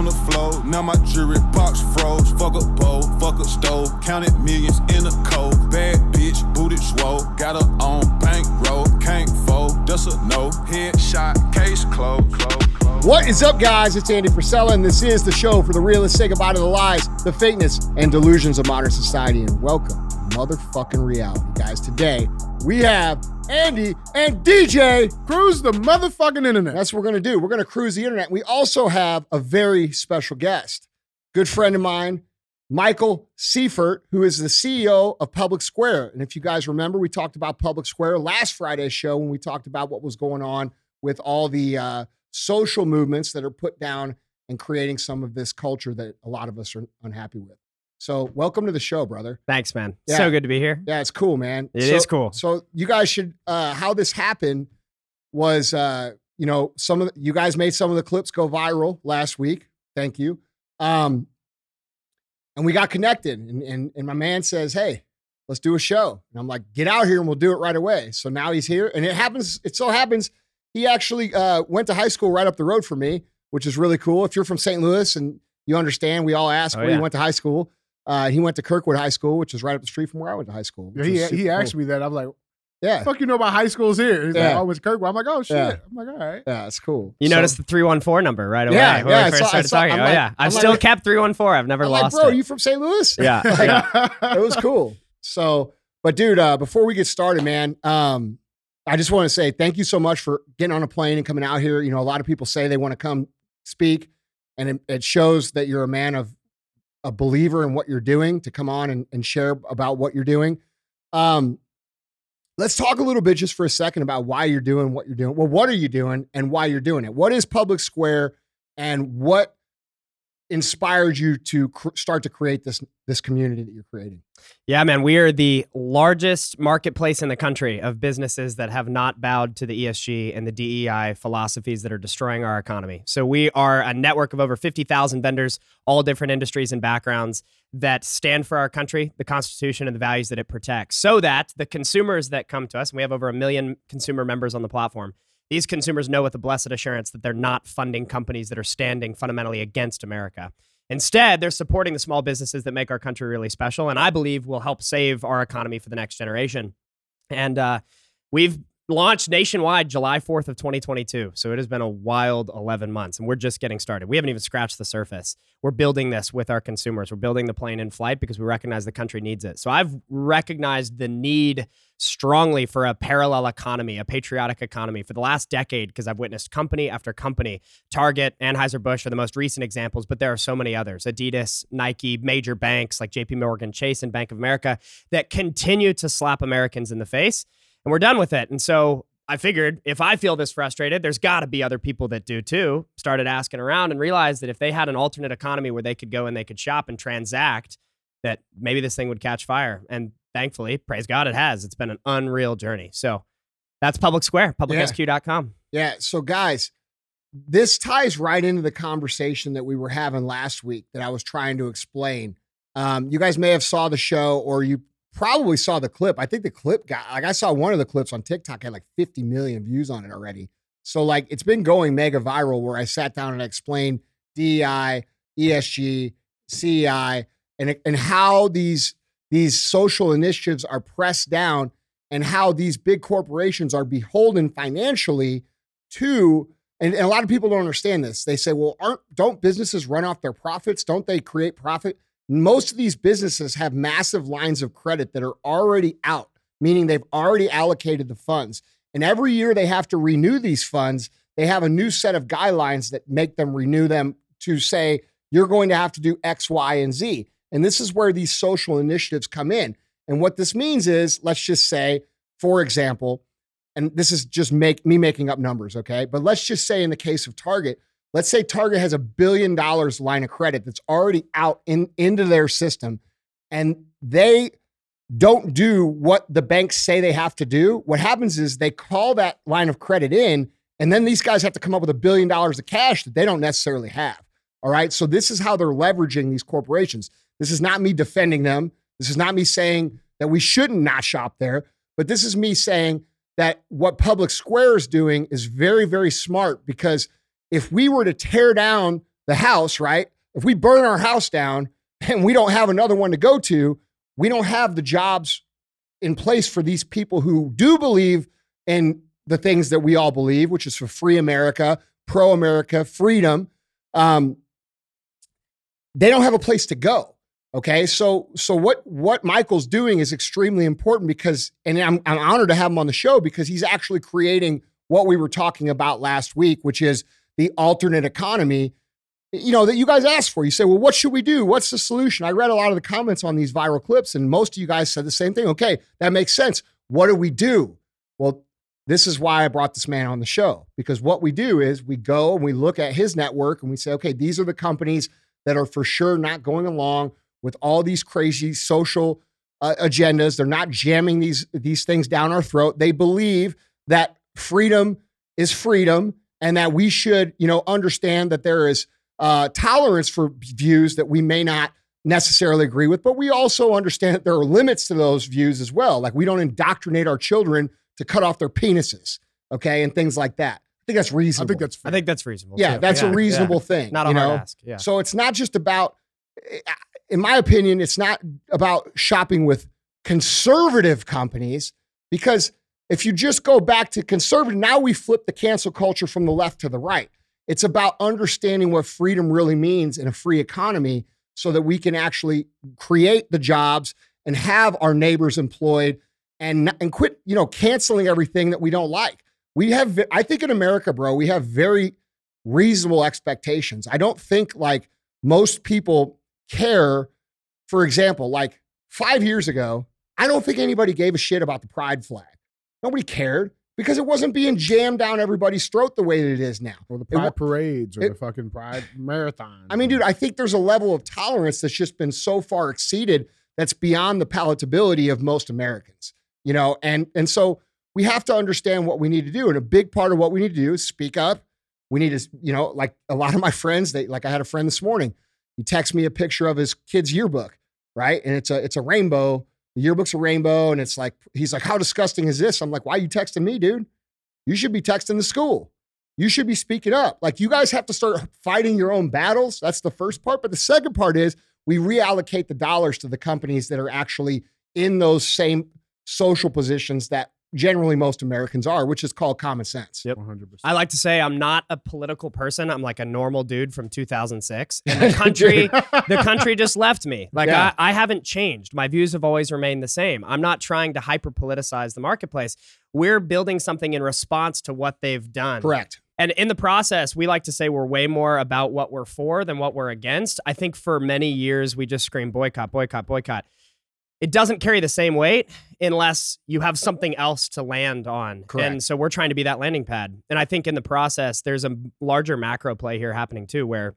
on the floor. Now my jewelry box froze. Fuck a bowl, fuck a stove. Counted millions in a cold. Bad bitch, booted swole. Got her on bankroll. Can't fold, that's a no. Headshot, case closed. Close, close. What is up, guys? It's Andy Frisella, and this is the show for the realists. Say goodbye to the lies, the fakeness, and delusions of modern society. And welcome motherfucking reality, guys. Today, we have Andy and DJ. Cruise the motherfucking internet. That's what we're going to do. We're going to cruise the internet. We also have a very special guest, good friend of mine, Michael Seifert, who is the CEO of Public Square. And if you guys remember, we talked about Public Square last Friday's show when we talked about what was going on with all the uh, social movements that are put down and creating some of this culture that a lot of us are unhappy with. So, welcome to the show, brother. Thanks, man. Yeah. So good to be here. Yeah, it's cool, man. It It is is cool. So you guys should uh how this happened was uh you know some of the, you guys made some of the clips go viral last week. Thank you. Um and we got connected and and, and my man says, "Hey, let's do a show." And I'm like, "Get out here and we'll do it right away." So now he's here and it happens it so happens he actually uh went to high school right up the road from me, which is really cool. If you're from St. Louis and you understand, we all ask Oh, where yeah. you went to high school. Uh, he went to Kirkwood High School, which is right up the street from where I went to high school. Yeah, he he asked cool. me that. I'm like, Yeah, fuck you know about high schools here? He's Yeah. like, oh, it's Kirkwood. I'm like, oh shit. Yeah. I'm like, all right. yeah, it's cool. You So- noticed the 314 number right away Yeah, when yeah, I we first saw- I started saw- talking. I'm oh, like- yeah. I'm I've like- still kept 314. I've never I'm like, lost bro, it. you from St. Louis? Yeah. Like, it was cool. So, but dude, uh, before we get started, man, um, I just want to say thank you so much for getting on a plane and coming out here. You know, a lot of people say they want to come speak, and it, it shows that you're a man of a believer in what you're doing to come on and, and share about what you're doing. Um, let's talk a little bit just for a second about why you're doing what you're doing. Well, what are you doing and why you're doing it? What is Public Square and what inspired you to cr- start to create this this community that you're creating? Yeah, man, we are the largest marketplace in the country of businesses that have not bowed to the ESG and the DEI philosophies that are destroying our economy. So we are a network of over 50,000 vendors, all different industries and backgrounds that stand for our country, the Constitution, and the values that it protects, so that the consumers that come to us, and we have over a million consumer members on the platform, these consumers know with a blessed assurance that they're not funding companies that are standing fundamentally against America. Instead, they're supporting the small businesses that make our country really special, and I believe will help save our economy for the next generation. And uh, we've launched nationwide July 4th of 2022. So it has been a wild 11 months, and we're just getting started. We haven't even scratched the surface. We're building this with our consumers. We're building the plane in flight because we recognize the country needs it. So I've recognized the need strongly for a parallel economy, a patriotic economy for the last decade because I've witnessed company after company Target, Anheuser-Busch are the most recent examples, but there are so many others. Adidas, Nike, major banks like JP Morgan Chase and Bank of America that continue to slap Americans in the face. And we're done with it. And so I figured if I feel this frustrated, there's got to be other people that do too. Started asking around and realized that if they had an alternate economy where they could go and they could shop and transact, that maybe this thing would catch fire. And thankfully, praise God, it has. It's been an unreal journey. So that's Public Square, publicsq.com. Yeah. So, guys, this ties right into the conversation that we were having last week that I was trying to explain. Um, you guys may have saw the show, or you probably saw the clip. I think the clip got like I saw one of the clips on TikTok had like 50 million views on it already. So, like, it's been going mega viral. Where I sat down and explained DEI, ESG, CEI, and and how these these social initiatives are pressed down and how these big corporations are beholden financially to and, and a lot of people don't understand this they say well aren't don't businesses run off their profits don't they create profit most of these businesses have massive lines of credit that are already out meaning they've already allocated the funds. And every year they have to renew these funds. They have a new set of guidelines that make them renew them to say you're going to have to do x y and z. And this is where these social initiatives come in. And what this means is let's just say for example and this is just make me making up numbers, okay? But let's just say in the case of Target, let's say Target has a billion dollars line of credit that's already out in into their system, and they don't do what the banks say they have to do. What happens is they call that line of credit in, and then these guys have to come up with a billion dollars of cash that they don't necessarily have. All right. So this is how they're leveraging these corporations. This is not me defending them. This is not me saying that we shouldn't not shop there, but this is me saying that what Public Square is doing is very, very smart because if we were to tear down the house, right? If we burn our house down and we don't have another one to go to, we don't have the jobs in place for these people who do believe in the things that we all believe, which is for free America, pro America, freedom. Um, they don't have a place to go. Okay, so so what what Michael's doing is extremely important because, and I'm I'm honored to have him on the show because he's actually creating what we were talking about last week, which is the alternate economy. You know that you guys asked for. You say, well, what should we do? What's the solution? I read a lot of the comments on these viral clips, and most of you guys said the same thing. Okay, that makes sense. What do we do? Well, this is why I brought this man on the show because what we do is we go and we look at his network and we say, okay, these are the companies that are for sure not going along with all these crazy social uh, agendas. They're not jamming these these things down our throat. They believe that freedom is freedom and that we should, you know, understand that there is uh, tolerance for views that we may not necessarily agree with, but we also understand that there are limits to those views as well. Like we don't indoctrinate our children to cut off their penises, okay, and things like that. I think that's reasonable. I think that's I think that's reasonable. yeah, too. that's a reasonable yeah. thing. Not a you hard know? ask. Yeah. So it's not just about, in my opinion, it's not about shopping with conservative companies because if you just go back to conservative, now we flip the cancel culture from the left to the right. It's about understanding what freedom really means in a free economy so that we can actually create the jobs and have our neighbors employed and, and quit, you know, canceling everything that we don't like. We have, I think in America, bro, we have very reasonable expectations. I don't think like most people care. For example, like five years ago, I don't think anybody gave a shit about the pride flag. Nobody cared because it wasn't being jammed down everybody's throat the way that it is now. or the It pride parades or it- the fucking pride marathon. I mean, dude, I think there's a level of tolerance that's just been so far exceeded that's beyond the palatability of most Americans. You know, and and so we have to understand what we need to do. And a big part of what we need to do is speak up. We need to, you know, like a lot of my friends, they like I had a friend this morning. He texted me a picture of his kid's yearbook, right? And it's a it's a rainbow. The yearbook's a rainbow, and it's like he's like, How disgusting is this? I'm like, Why are you texting me, dude? You should be texting the school. You should be speaking up. Like you guys have to start fighting your own battles. That's the first part. But the second part is we reallocate the dollars to the companies that are actually in those same social positions that generally most Americans are, which is called common sense. Yep. 100%. I like to say I'm not a political person. I'm like a normal dude from 2006. And the country, the country just left me. Like Yeah. I, I haven't changed. My views have always remained the same. I'm not trying to hyper politicize the marketplace. We're building something in response to what they've done. Correct. And in the process, we like to say we're way more about what we're for than what we're against. I think for many years we just scream boycott, boycott, boycott. It doesn't carry the same weight unless you have something else to land on. Correct. And so we're trying to be that landing pad. And I think in the process, there's a larger macro play here happening too, where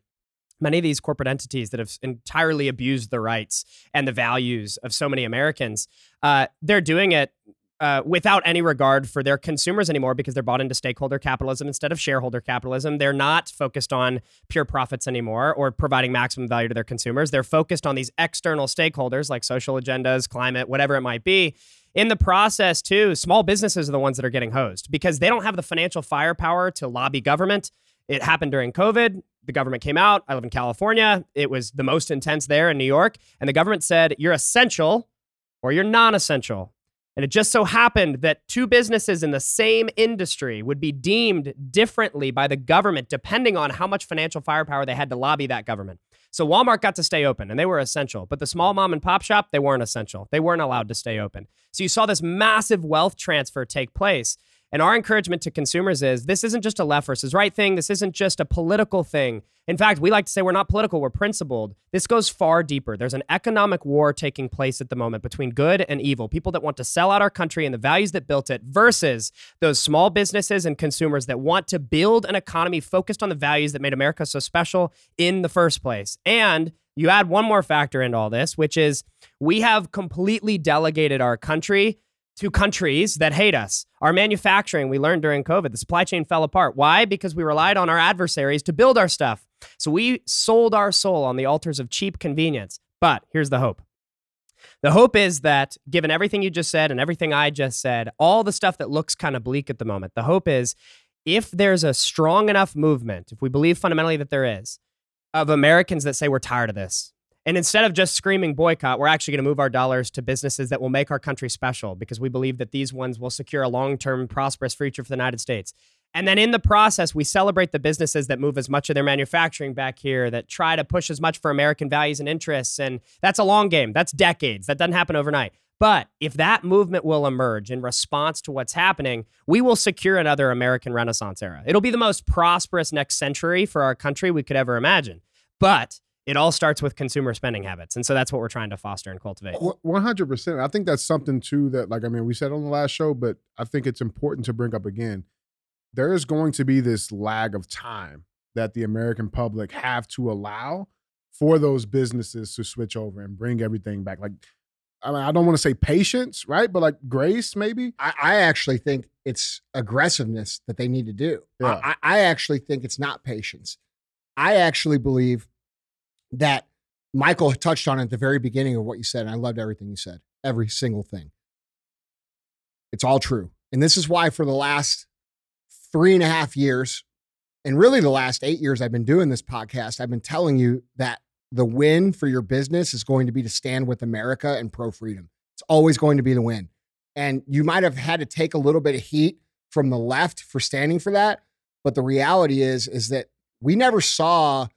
many of these corporate entities that have entirely abused the rights and the values of so many Americans, uh, they're doing it uh, without any regard for their consumers anymore because they're bought into stakeholder capitalism instead of shareholder capitalism. They're not focused on pure profits anymore or providing maximum value to their consumers. They're focused on these external stakeholders like social agendas, climate, whatever it might be. In the process, too, small businesses are the ones that are getting hosed because they don't have the financial firepower to lobby government. It happened during COVID. The government came out. I live in California. It was the most intense there in New York. And the government said, you're essential or you're non essential. And it just so happened that two businesses in the same industry would be deemed differently by the government depending on how much financial firepower they had to lobby that government. So Walmart got to stay open and they were essential, but the small mom and pop shop, they weren't essential. They weren't allowed to stay open. So you saw this massive wealth transfer take place. And our encouragement to consumers is this isn't just a left versus right thing. This isn't just a political thing. In fact, we like to say we're not political, we're principled. This goes far deeper. There's an economic war taking place at the moment between good and evil, people that want to sell out our country and the values that built it versus those small businesses and consumers that want to build an economy focused on the values that made America so special in the first place. And you add one more factor into all this, which is we have completely delegated our country to countries that hate us. Our manufacturing, we learned during COVID, the supply chain fell apart. Why? Because we relied on our adversaries to build our stuff. So we sold our soul on the altars of cheap convenience. But here's the hope. The hope is that, given everything you just said and everything I just said, all the stuff that looks kind of bleak at the moment, the hope is if there's a strong enough movement, if we believe fundamentally that there is, of Americans that say we're tired of this. And instead of just screaming boycott, we're actually going to move our dollars to businesses that will make our country special because we believe that these ones will secure a long term prosperous future for the United States. And then in the process, we celebrate the businesses that move as much of their manufacturing back here, that try to push as much for American values and interests. And that's a long game, that's decades. That doesn't happen overnight. But if that movement will emerge in response to what's happening, we will secure another American Renaissance era. It'll be the most prosperous next century for our country we could ever imagine. But it all starts with consumer spending habits. And so that's what we're trying to foster and cultivate. 100%. I think that's something too that, like, I mean, we said on the last show, but I think it's important to bring up again. There is going to be this lag of time that the American public have to allow for those businesses to switch over and bring everything back. Like, I mean, I don't want to say patience, right? But like grace, maybe. I, I actually think it's aggressiveness that they need to do. Yeah. I, I actually think it's not patience. I actually believe that Michael touched on at the very beginning of what you said, and I loved everything you said, every single thing. It's all true. And this is why, for the last three and a half years, and really the last eight years I've been doing this podcast, I've been telling you that the win for your business is going to be to stand with America and pro freedom. It's always going to be the win. And you might have had to take a little bit of heat from the left for standing for that. But the reality is, is that we never saw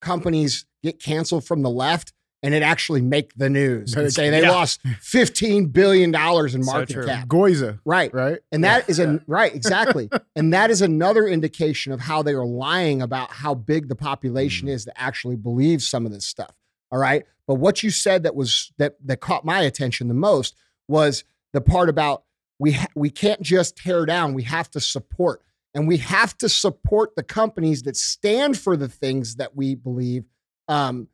companies get canceled from the left and it actually make the news and say they Yeah. lost $15 billion in market true. cap. Goiza, Right. right? And that is a right, exactly. and that is another indication of how they are lying about how big the population mm. is that actually believes some of this stuff. All right. But what you said that was that that caught my attention the most was the part about we ha- we can't just tear down, we have to support. And we have to support the companies that stand for the things that we believe um,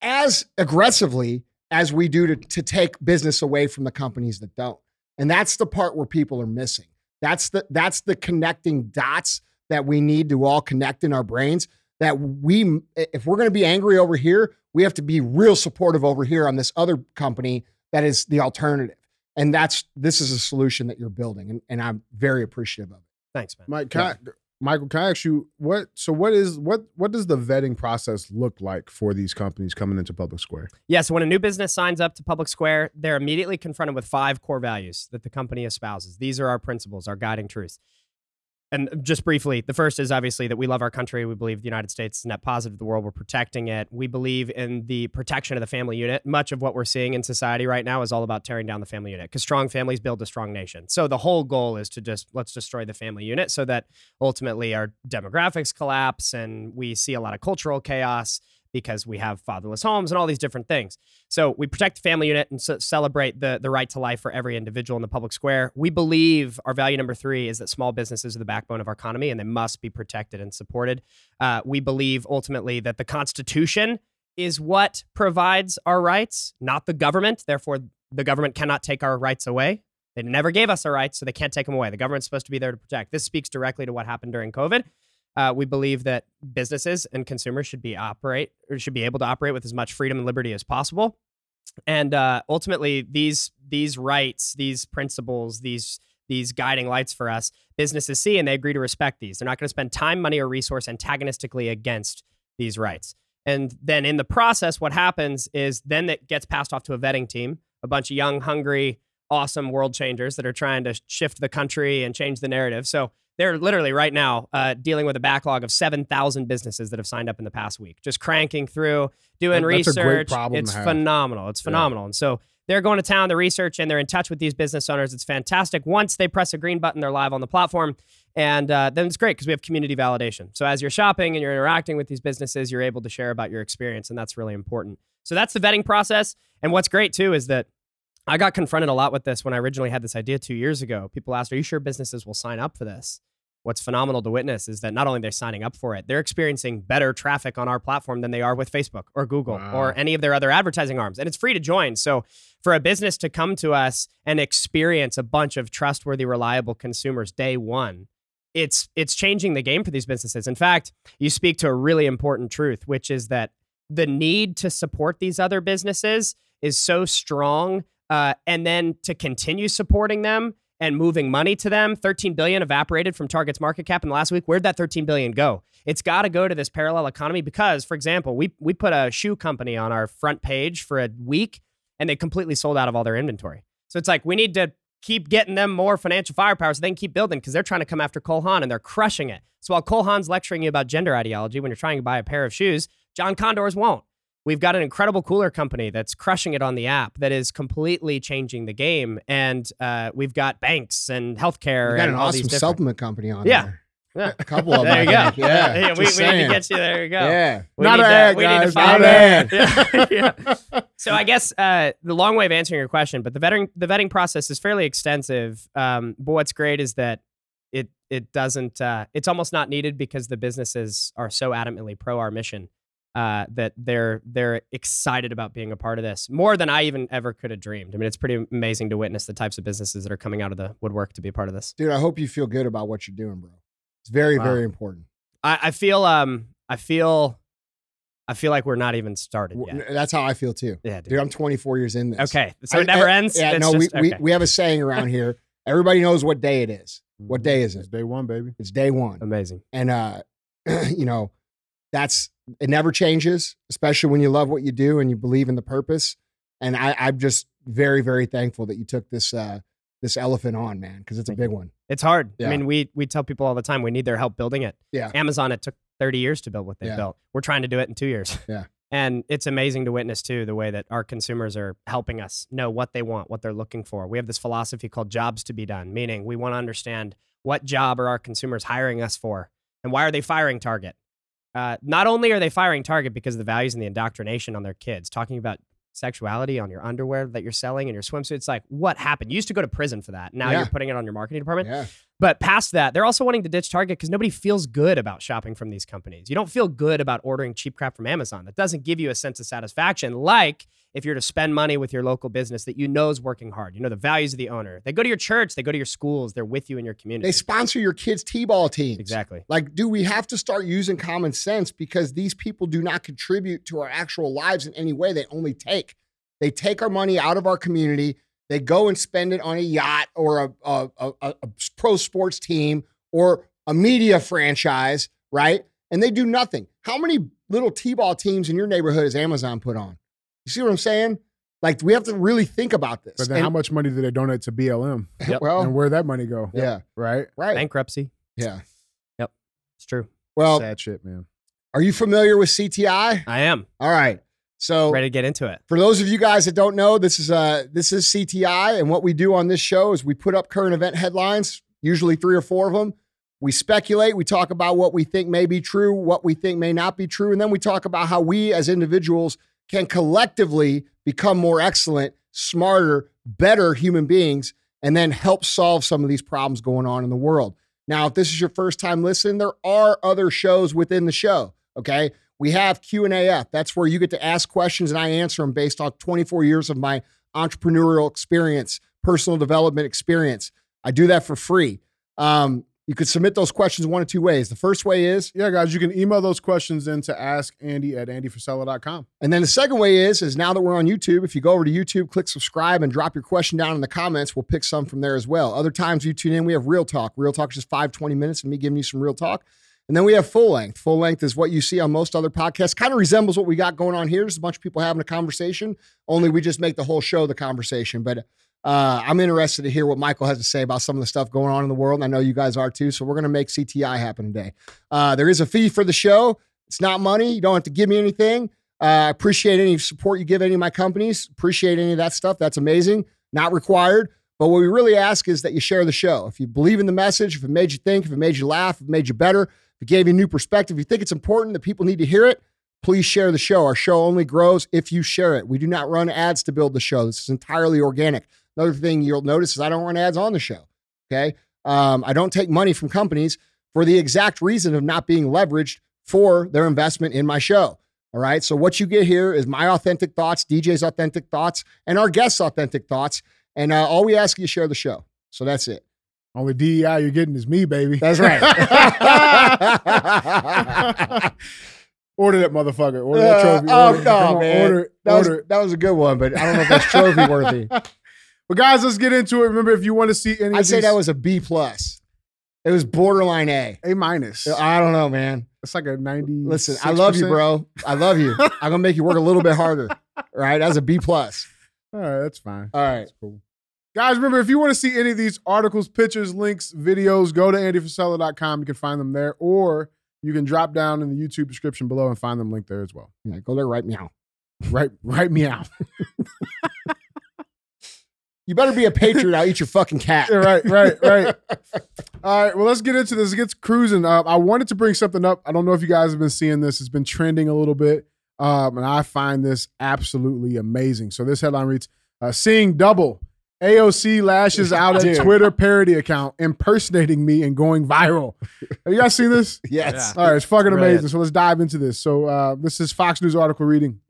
as aggressively as we do to, to take business away from the companies that don't. And that's the part where people are missing. That's the that's the connecting dots that we need to all connect in our brains. That we, if we're going to be angry over here, we have to be real supportive over here on this other company that is the alternative. And that's this is a solution that you're building, and, and I'm very appreciative of it. Thanks, man. Mike, can I, Michael, can I ask you what? So, what is what? What does the vetting process look like for these companies coming into Public Square? Yeah, so when a new business signs up to Public Square, they're immediately confronted with five core values that the company espouses. These are our principles, our guiding truths. And just briefly, the first is obviously that we love our country. We believe the United States is net positive the world. We're protecting it. We believe in the protection of the family unit. Much of what we're seeing in society right now is all about tearing down the family unit because strong families build a strong nation. So the whole goal is to just let's destroy the family unit so that ultimately our demographics collapse and we see a lot of cultural chaos because we have fatherless homes and all these different things. So we protect the family unit and ce- celebrate the, the right to life for every individual in the public square. We believe our value number three is that small businesses are the backbone of our economy and they must be protected and supported. Uh, we believe ultimately that the Constitution is what provides our rights, not the government. Therefore, the government cannot take our rights away. They never gave us our rights, so they can't take them away. The government's supposed to be there to protect. This speaks directly to what happened during COVID. Uh, we believe that businesses and consumers should be operate or should be able to operate with as much freedom and liberty as possible. And uh, ultimately, these these rights, these principles, these these guiding lights for us, businesses see and they agree to respect these. They're not going to spend time, money, or resource antagonistically against these rights. And then in the process, what happens is then it gets passed off to a vetting team, a bunch of young, hungry, awesome world changers that are trying to shift the country and change the narrative. So they're literally right now uh, dealing with a backlog of 7,000 businesses that have signed up in the past week, just cranking through, doing That- research. it's phenomenal. It's phenomenal. And so they're going to town, the research, and they're in touch with these business owners. It's fantastic. Once they press a green button, they're live on the platform. And uh, then it's great because we have community validation. So as you're shopping and you're interacting with these businesses, you're able to share about your experience, and that's really important. So that's the vetting process. And what's great too is that I got confronted a lot with this when I originally had this idea two years ago. People asked, Are you sure businesses will sign up for this? What's phenomenal to witness is that not only they're signing up for it, they're experiencing better traffic on our platform than they are with Facebook or Google Wow. or any of their other advertising arms. And it's free to join. So for a business to come to us and experience a bunch of trustworthy, reliable consumers day one, it's it's changing the game for these businesses. In fact, you speak to a really important truth, which is that the need to support these other businesses is so strong, uh, and then to continue supporting them and moving money to them. 13 billion evaporated from Target's market cap in the last week. Where'd that 13 billion go? It's got to go to this parallel economy because, for example, we we put a shoe company on our front page for a week and they completely sold out of all their inventory. So it's like we need to keep getting them more financial firepower so they can keep building because they're trying to come after Cole Haan and they're crushing it. So while Cole Haan's lecturing you about gender ideology when you're trying to buy a pair of shoes, John Condors won't. We've got an incredible cooler company that's crushing it on the app that is completely changing the game. And uh, we've got banks and healthcare We got and an awesome different- supplement company on Yeah. there. Yeah. A couple of them. There you go. think. Yeah. we, we need to get you there. You go. Yeah. We Not need to- ad, we need to guys, not that. Yeah, yeah. So I guess uh, the long way of answering your question, but the vetting the vetting process is fairly extensive. Um, but what's great is that it it doesn't uh, it's almost not needed because the businesses are so adamantly pro our mission uh, that they're they're excited about being a part of this more than I even ever could have dreamed. I mean, it's pretty amazing to witness the types of businesses that are coming out of the woodwork to be a part of this. Dude, I hope you feel good about what you're doing, bro. It's very, Wow. very important. I, I feel um I feel I feel like we're not even started yet. That's how I feel too. Yeah, dude. Dude, I'm 24 years in this. Okay, so I- it never I- ends. Yeah, It's no, just- we, we, okay. we have a saying around here. Everybody knows what day it is. What day is It's it? day one, baby. It's day one. amazing. And uh, you know, that's it never changes, especially when you love what you do and you believe in the purpose. And I, I'm just very, very thankful that you took this uh this elephant on, man, because it's a big one. It's hard. Yeah. I mean, we we tell people all the time we need their help building it. Yeah. Amazon it took 30 years to build what they Yeah. built. We're trying to do it in 2 years. Yeah. And it's amazing to witness too the way that our consumers are helping us know what they want, what they're looking for. We have this philosophy called jobs to be done, meaning we want to understand what job are our consumers hiring us for and why are they firing Target? Uh, not only are they firing Target because of the values and the indoctrination on their kids, talking about sexuality on your underwear that you're selling and your swimsuits, like what happened? You used to go to prison for that. Now Yeah. you're putting it on your marketing department. Yeah. But past that, they're also wanting to ditch Target because nobody feels good about shopping from these companies. You don't feel good about ordering cheap crap from Amazon. That doesn't give you a sense of satisfaction, like if you're to spend money with your local business that you know is working hard. You know the values of the owner. They go to your church, they go to your schools, they're with you in your community. They sponsor your kids' T-ball teams. exactly. Like, do we have to start using common sense because these people do not contribute to our actual lives in any way? They only take. They take our money out of our community. They go and spend it on a yacht or a, a, a, a- a pro sports team or a media franchise, right? And they do nothing. How many little T-ball teams in your neighborhood has Amazon put on? You see what I'm saying? Like, we have to really think about this. But then And- how much money do they donate to BLM? Yep. well, and where'd that money go? yeah, Right? right. Bankruptcy. yeah. Yep. It's true. Well, Sad shit, man. are you familiar with CTI? I am All right. So ready to get into it. For those of you guys that don't know, this is uh this is CTI, and what we do on this show is we put up current event headlines, usually three or four of them. We speculate, we talk about what we think may be true, what we think may not be true, and then we talk about how we as individuals can collectively become more excellent, smarter, better human beings, and then help solve some of these problems going on in the world. Now, if this is your first time listening, there are other shows within the show. Okay, we have Q&AF. That's where you get to ask questions and I answer them based on 24 years of my entrepreneurial experience, personal development experience. I do that for free. Um, you could submit those questions one of two ways. The first way is, Yeah, guys, you can email those questions in to ask Andy at andyfrisella.com. and then the second way is, is now that we're on YouTube, if you go over to YouTube, click subscribe and drop your question down in the comments, we'll pick some from there as well. Other times you tune in, we have real talk. Real talk is just five, 20 minutes of me giving you some real talk. And then we have full length. Full length is what you see on most other podcasts. Kind of resembles what we got going on here. There's a bunch of people having a conversation, only we just make the whole show the conversation. But uh, I'm interested to hear what Michael has to say about some of the stuff going on in the world. And I know you guys are too. So we're going to make CTI happen today. Uh, there is a fee for the show. It's not money. You don't have to give me anything. Uh, I appreciate any support you give any of my companies. Appreciate any of that stuff. That's amazing. Not required. But what we really ask is that you share the show. If you believe in the message, if it made you think, if it made you laugh, if it made you better, if it gave you a new perspective, you think it's important that people need to hear it, please share the show. Our show only grows if you share it. We do not run ads to build the show. This is entirely organic. Another thing you'll notice is I don't run ads on the show. Okay. Um, I don't take money from companies for the exact reason of not being leveraged for their investment in my show. All right. So what you get here is my authentic thoughts, DJ's authentic thoughts, and our guests' authentic thoughts. And uh, all we ask you share the show. So that's it. Only DEI you're getting is me, baby. That's right. Order that motherfucker. Order that Uh, trophy. oh, Order, no, come on, man. Order, That was, that was a good one, but I don't know if that's trophy worthy. But guys, let's get into it. Remember, if you want to see any, I'd say these- that was a B plus. It was borderline A. A minus. I don't know, man. It's like a ninety. Listen, I love you, bro. I love you. I'm gonna make you work a little bit harder. All right, that's a B plus. All right, that's fine. All right. That's cool. Guys, remember, if you want to see any of these articles, pictures, links, videos, go to andyfrisella.com. You can find them there, or you can drop down in the YouTube description below and find them linked there as well. Yeah, go there right meow. Right, right meow. You better be a patriot. I'll eat your fucking cat. Yeah, right, right, right. All right, well, let's get into this. It gets cruising. Uh, I wanted to bring something up. I don't know if you guys have been seeing this. It's been trending a little bit, um, and I find this absolutely amazing. So this headline reads: uh, "Seeing double." AOC lashes out at Dude. Twitter parody account impersonating me and going viral. Have you guys seen this? Yes. All right, it's fucking Brilliant. amazing. So let's dive into this. So uh, this is Fox News article reading.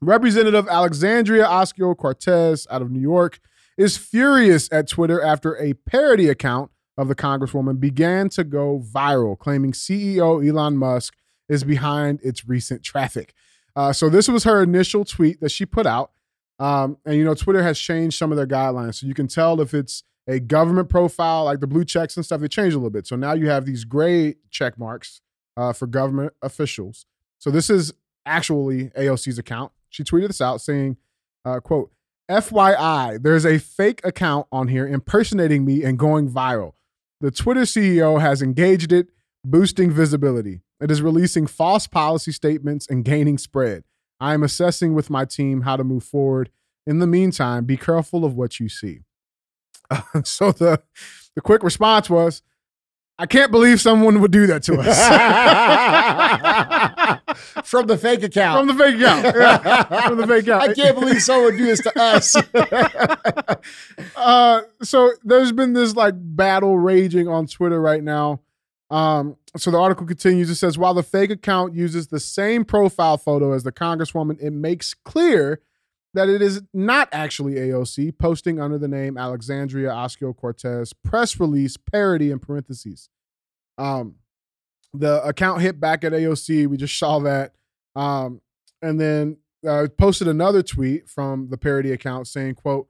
Representative Alexandria Ocasio Cortez out of New York is furious at Twitter after a parody account of the Congresswoman began to go viral, claiming CEO Elon Musk is behind its recent traffic. Uh, so this was her initial tweet that she put out. Um, and you know, Twitter has changed some of their guidelines. So you can tell if it's a government profile, like the blue checks and stuff, they changed a little bit. So now you have these gray check marks uh, for government officials. So this is actually AOC's account. She tweeted this out saying, uh, quote, FYI, there's a fake account on here impersonating me and going viral. The Twitter CEO has engaged it, boosting visibility. It is releasing false policy statements and gaining spread. I am assessing with my team how to move forward. In the meantime, be careful of what you see. so the the quick response was, I can't believe someone would do that to us. From the fake account. From the fake account. Yeah, From the fake account. I can't believe someone would do this to us. uh, so there's been this like battle raging on Twitter right now. Um, so the article continues. It says while the fake account uses the same profile photo as the congresswoman, it makes clear that it is not actually AOC posting under the name Alexandria Ocasio Cortez. Press release parody in parentheses. Um, the account hit back at AOC. We just saw that. Um, and then uh, posted another tweet from the parody account saying, "quote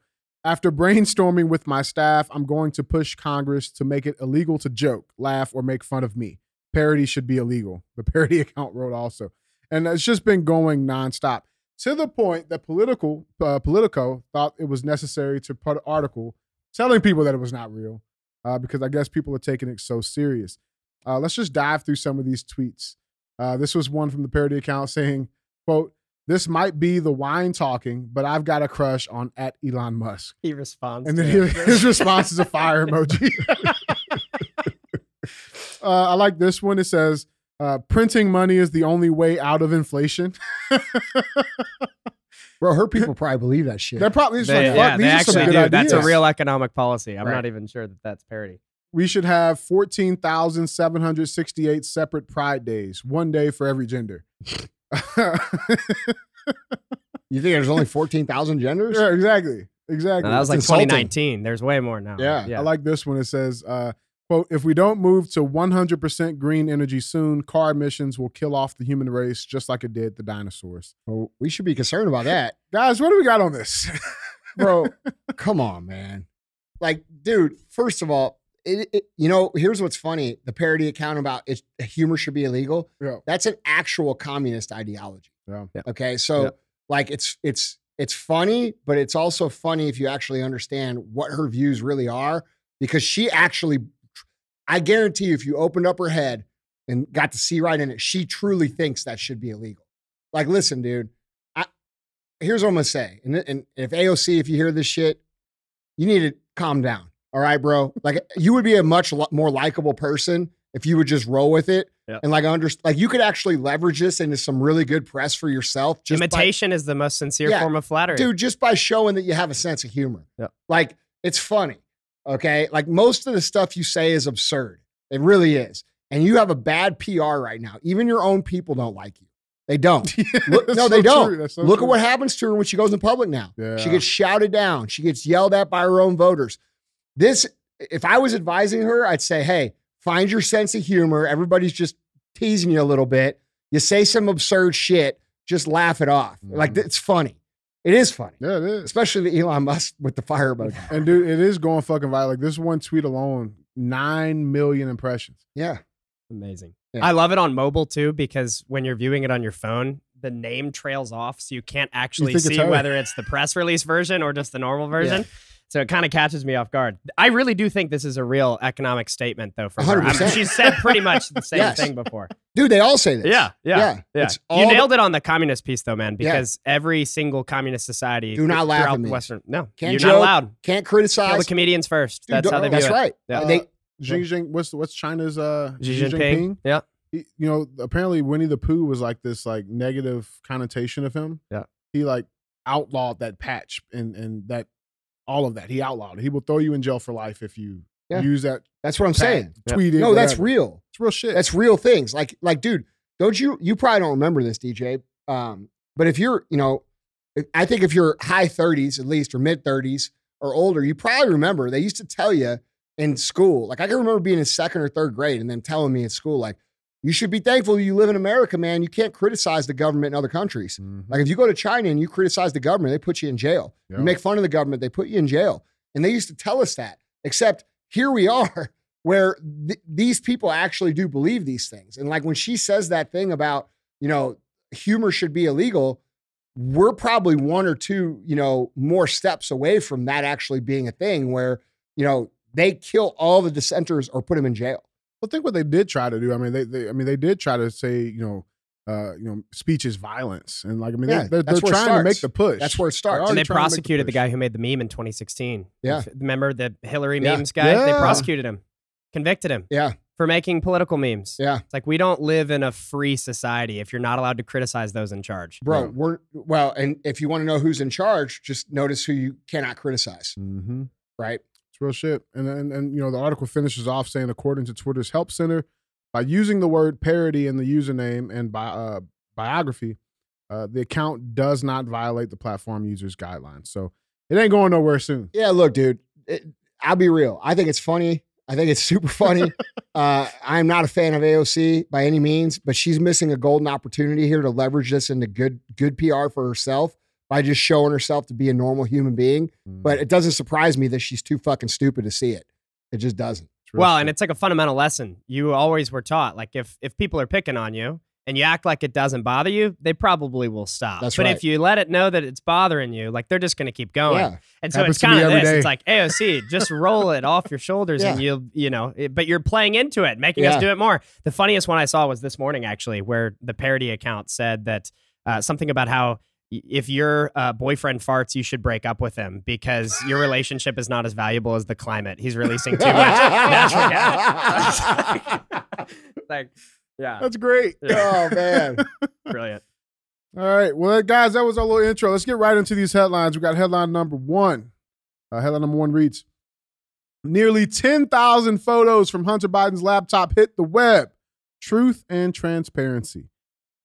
After brainstorming with my staff, I'm going to push Congress to make it illegal to joke, laugh, or make fun of me. Parody should be illegal." The parody account wrote also, and it's just been going nonstop to the point that political uh, Politico thought it was necessary to put an article telling people that it was not real, uh, because I guess people are taking it so serious. Uh, let's just dive through some of these tweets. Uh, this was one from the parody account saying, "quote This might be the wine talking, but I've got a crush on at Elon Musk." He responds. And then it. his, his response is a fire emoji. uh, I like this one. It says, uh, "Printing money is the only way out of inflation." Bro, her people probably believe that shit. They're probably just They- like, yeah, "Fuck, they these are some actually good do. ideas." That's a real economic policy. I'm Right. not even sure that that's parody. we should have 14,768 separate pride days, one day for every gender. You think there's only 14,000 genders? yeah, exactly. Exactly. No, that was It's like insulting. 2019. There's way more now. Yeah. I like this one. It says, uh, quote, if we don't move to 100% green energy soon, car emissions will kill off the human race just like it did the dinosaurs. Well, we should be concerned about that. Guys, what do we got on this? Bro, come on, man. Like, dude, first of all, it, it, you know, here's what's funny. The parody account about it, humor should be illegal. Yeah. That's an actual communist ideology. Yeah. Yeah. Okay. So Yeah. like it's it's it's funny, but it's also funny if you actually understand what her views really are. Because she actually, I guarantee you, if you opened up her head and got to see right in it, she truly thinks that should be illegal. Like, listen, dude, I here's what I'm gonna say. And, and if AOC, if you hear this shit, you need to calm down. All right, bro. Like you would be a much lo- more likable person if you would just roll with it Yeah. and like under like you could actually leverage this into some really good press for yourself. Just by- Imitation is the most sincere Yeah. form of flattery. dude, just by showing that you have a sense of humor. Yeah. Like it's funny. Okay. Like most of the stuff you say is absurd. It really is. And you have a bad PR right now. Even your own people don't like you. They don't. Look- no, so they don't. so Look true. at what happens to her when she goes in public now. She gets shouted down. She gets yelled at by her own voters. This, if I was advising her, I'd say, hey, find your sense of humor. Everybody's just teasing you a little bit. You say some absurd shit, just laugh it off. Like Mhm. it's funny. It is funny, Yeah, it is. especially the Elon Musk with the fire emoji. And dude, it is going fucking viral. Like this one tweet alone, nine million impressions. Yeah. Amazing. Yeah. I love it on mobile too because when you're viewing it on your phone, the name trails off, so you can't actually think it's see her. whether it's the press release version or just the normal version. So it kind of catches me off guard. I really do think this is a real economic statement, though. For her, I mean, 100%. she's said pretty much the same Yes. thing before. Dude, they all say this. Yeah, yeah, Yeah. yeah. It's all You the- nailed it on the communist piece, though, man. Yeah. Because every single communist society, Do not laugh at me. Western, no, Can't you're joke. not allowed. Can't criticize. Kill the comedians first. Dude, That's how they view That's it. right. Yeah. Uh, they, Xi Jinping, what's what's China's uh Xi Jinping. Yeah. He, you know, apparently Winnie the Pooh was like this like negative connotation of him. Yeah. He like outlawed that patch and and that all of that. He outlawed it. He will throw you in jail for life if you Yeah. use that that's what I'm pat, saying. Yep. tweet it. No, that's whatever. real. It's real shit. That's real things. Like, like, dude, don't you? You probably don't remember this, DJ. Um, but if you're, you know, if- I think if you're high 30s at least or mid 30s or older, you probably remember they used to tell you in school. Like, I can remember being in second or third grade and them telling me in school, like, you should be thankful you live in America, man. You can't criticize the government in other countries. Mhm. Like, if you go to China and you criticize the government, they put you in jail. Yeah. You make fun of the government, they put you in jail. And they used to tell us that. Except here we are, where th- these people actually do believe these things. And like when she says that thing about, you know, humor should be illegal, we're probably one or two, you know, more steps away from that actually being a thing where, you know, they kill all the dissenters or put them in jail. Well, think what they did try to do. I mean, they, they I mean, they did try to say, you know, uh, you know, speech is violence, and like, I mean, Yeah, they, they're, they're trying to make the push. That's where it starts. And they trying to make the prosecuted the, guy who made the meme in 2016. Yeah. If- Remember the Hillary Yeah. memes guy? They prosecuted him, convicted him Yeah. for making political memes. Yeah. It's like we don't live in a free society if you're not allowed to criticize those in charge. Bro, Yeah. we're well, and if you want to know who's in charge, just notice who you cannot criticize, Mm-hmm. right? It's real shit. And and and you know, the article finishes off saying, according to Twitter's Help Center, by using the word parody in the username and bi- uh, biography, uh, the account does not violate the platform users' guidelines. So it ain't going nowhere soon. Yeah, look, dude, it, I'll be real. I think it's funny. I think it's super funny. uh, I'm not a fan of AOC by any means, but she's missing a golden opportunity here to leverage this into good good PR for herself by just showing herself to be a normal human being. Mm-hmm. But it doesn't surprise me that she's too fucking stupid to see it. It just doesn't. Well, shit. and it's like a fundamental lesson. You always were taught like if if people are picking on you and you act like it doesn't bother you, they probably will stop. That's but right. if you let it know that it's bothering you, like they're just going to keep going. Yeah. And so Happens it's kind of this. day. It's like AOC, just roll it off your shoulders and you'll, you know, it- but you're playing into it, making Yeah. us do it more. The funniest one I saw was this morning, actually, where the parody account said that uh, something about how y- if your uh, boyfriend farts, you should break up with him because your relationship is not as valuable as the climate. He's releasing too much natural gas. like, yeah, that's great. oh man. brilliant. All right. Well, guys, that was our little intro. Let's get right into these headlines. We got headline number one. Uh, headline number one reads Nearly 10,000 photos from Hunter Biden's laptop hit the web. Truth and transparency.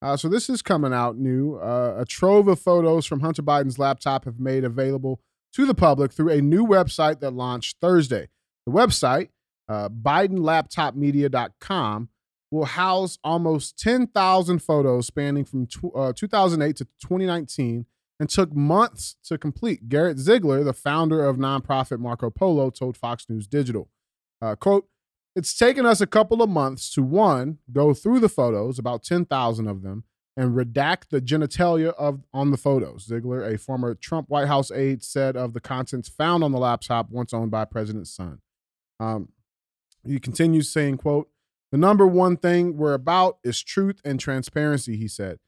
Uh, so, this is coming out new. Uh, a trove of photos from Hunter Biden's laptop have made available to the public through a new website that launched Thursday. The website, uh, BidenLaptopMedia.com, will house almost 10,000 photos spanning from tw- uh, 2008 to 2019 and took months to complete. Garrett Ziegler, the founder of nonprofit Marco Polo, told Fox News Digital, uh, quote, it's taken us a couple of months to one, go through the photos, about 10,000 of them, and redact the genitalia of on the photos. Ziegler, a former Trump White House aide, said of the contents found on the laptop once owned by President's son. Um, he continues saying, quote, the number one thing we're about is truth and transparency, he said.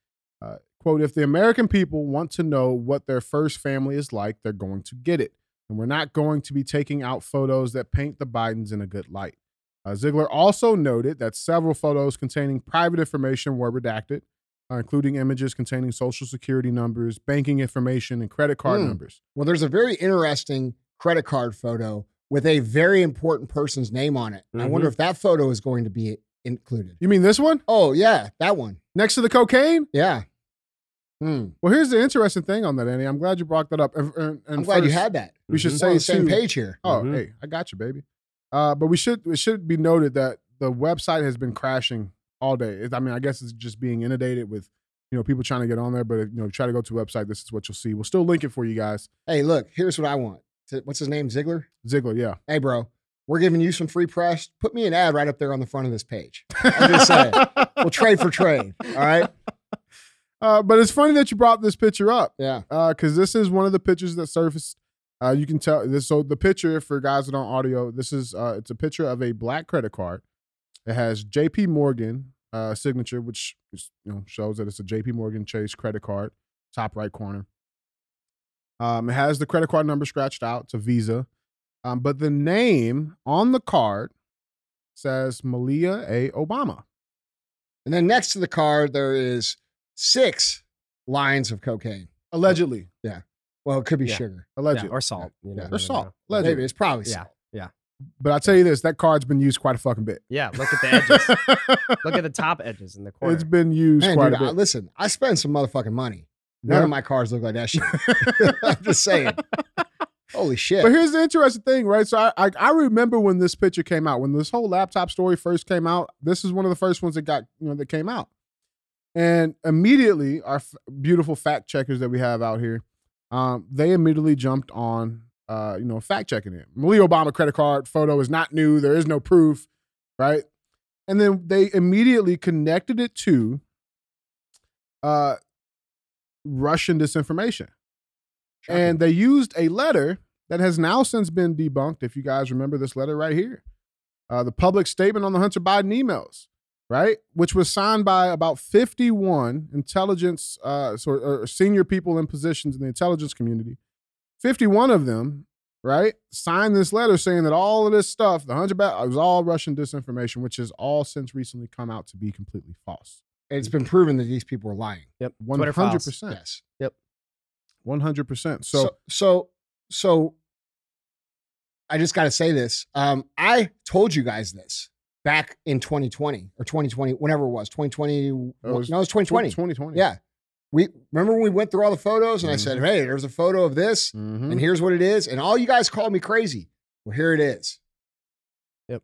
Uh, quote, if the American people want to know what their first family is like, they're going to get it. And we're not going to be taking out photos that paint the Bidens in a good light. Uh, Ziegler also noted that several photos containing private information were redacted, uh, including images containing social security numbers, banking information, and credit card Hmm. numbers. Well, there's a very interesting credit card photo with a very important person's name on it. And I wonder if that photo is going to be included. You mean this one Oh, yeah, that one. next to the cocaine? Yeah. Hmm. Well, here's the interesting thing on that, Andy. I'm glad you brought that up. And, and, and I'm glad you had that. We should Mhm. say We're on the same too- page here. Oh, Mhm. hey, I got you, baby. Uh, but we should it should be noted that the website has been crashing all day. It- I mean, I guess it's just being inundated with you know, people trying to get on there, but you know, try to go to the website. This is what you'll see. We'll still link it for you guys. Hey, look, here's what I want. What's his name? Ziggler? Ziggler, yeah. Hey, bro, we're giving you some free press. Put me an ad right up there on the front of this page. I'm just saying. we'll trade for trade. All right. Uh, but it's funny that you brought this picture up Yeah. because this is one of the pictures that surfaced. Uh, you can tell this. So the picture for guys that on audio, this is uh, it's a picture of a black credit card. It has J.P. Morgan uh, signature, which is, you know shows that it's a J.P. Morgan Chase credit card, top right corner. Um, it has the credit card number scratched out. It's a Visa, um, but the name on the card says Malia A. Obama. And then next to the card, there is six lines of cocaine. Allegedly, Well, it could be Yeah. sugar. allegedly, Yeah, or salt. You Yeah. know, Or never salt. know. Allegedly. Maybe it's probably Yeah. salt. But I'll tell you this, that card's been used quite a fucking bit. Yeah, look at the edges. look at the top edges in the corner. It's been used Man, quite dude, a I, bit. listen, I spend some motherfucking money. None Yeah. of my cars look like that shit. I'm just saying. Holy shit. But here's the interesting thing, right? So I, I I remember when this picture came out, when this whole laptop story first came out. This is one of the first ones that got you know that came out, and immediately our f- beautiful fact checkers that we have out here, um, they immediately jumped on, uh, you know, fact checking it. Malia Obama credit card photo is not new. There is no proof, right? And then they immediately connected it to, uh, Russian disinformation. And they used a letter that has now since been debunked. If you guys remember this letter right here, uh, the public statement on the Hunter Biden emails, right, which was signed by about 51 intelligence, uh, sort or senior people in positions in the intelligence community. 51 of them, right, signed this letter saying that all of this stuff, the Hunter Biden, it was all Russian disinformation, which has all since recently come out to be completely false. it's been proven that these people are lying. yep. Hundred files. percent. Yes. Yep. One hundred percent. So, So so, so, I just got to say this. Um, I told you guys this back in 2020 or 2020, whenever it was, 2020. was no, it was 2020. 2020. Yeah. We remember when we went through all the photos and I said, Mm-hmm. hey, there's a photo of this Mhm. and here's what it is. And all you guys called me crazy. Well, here it is. Yep.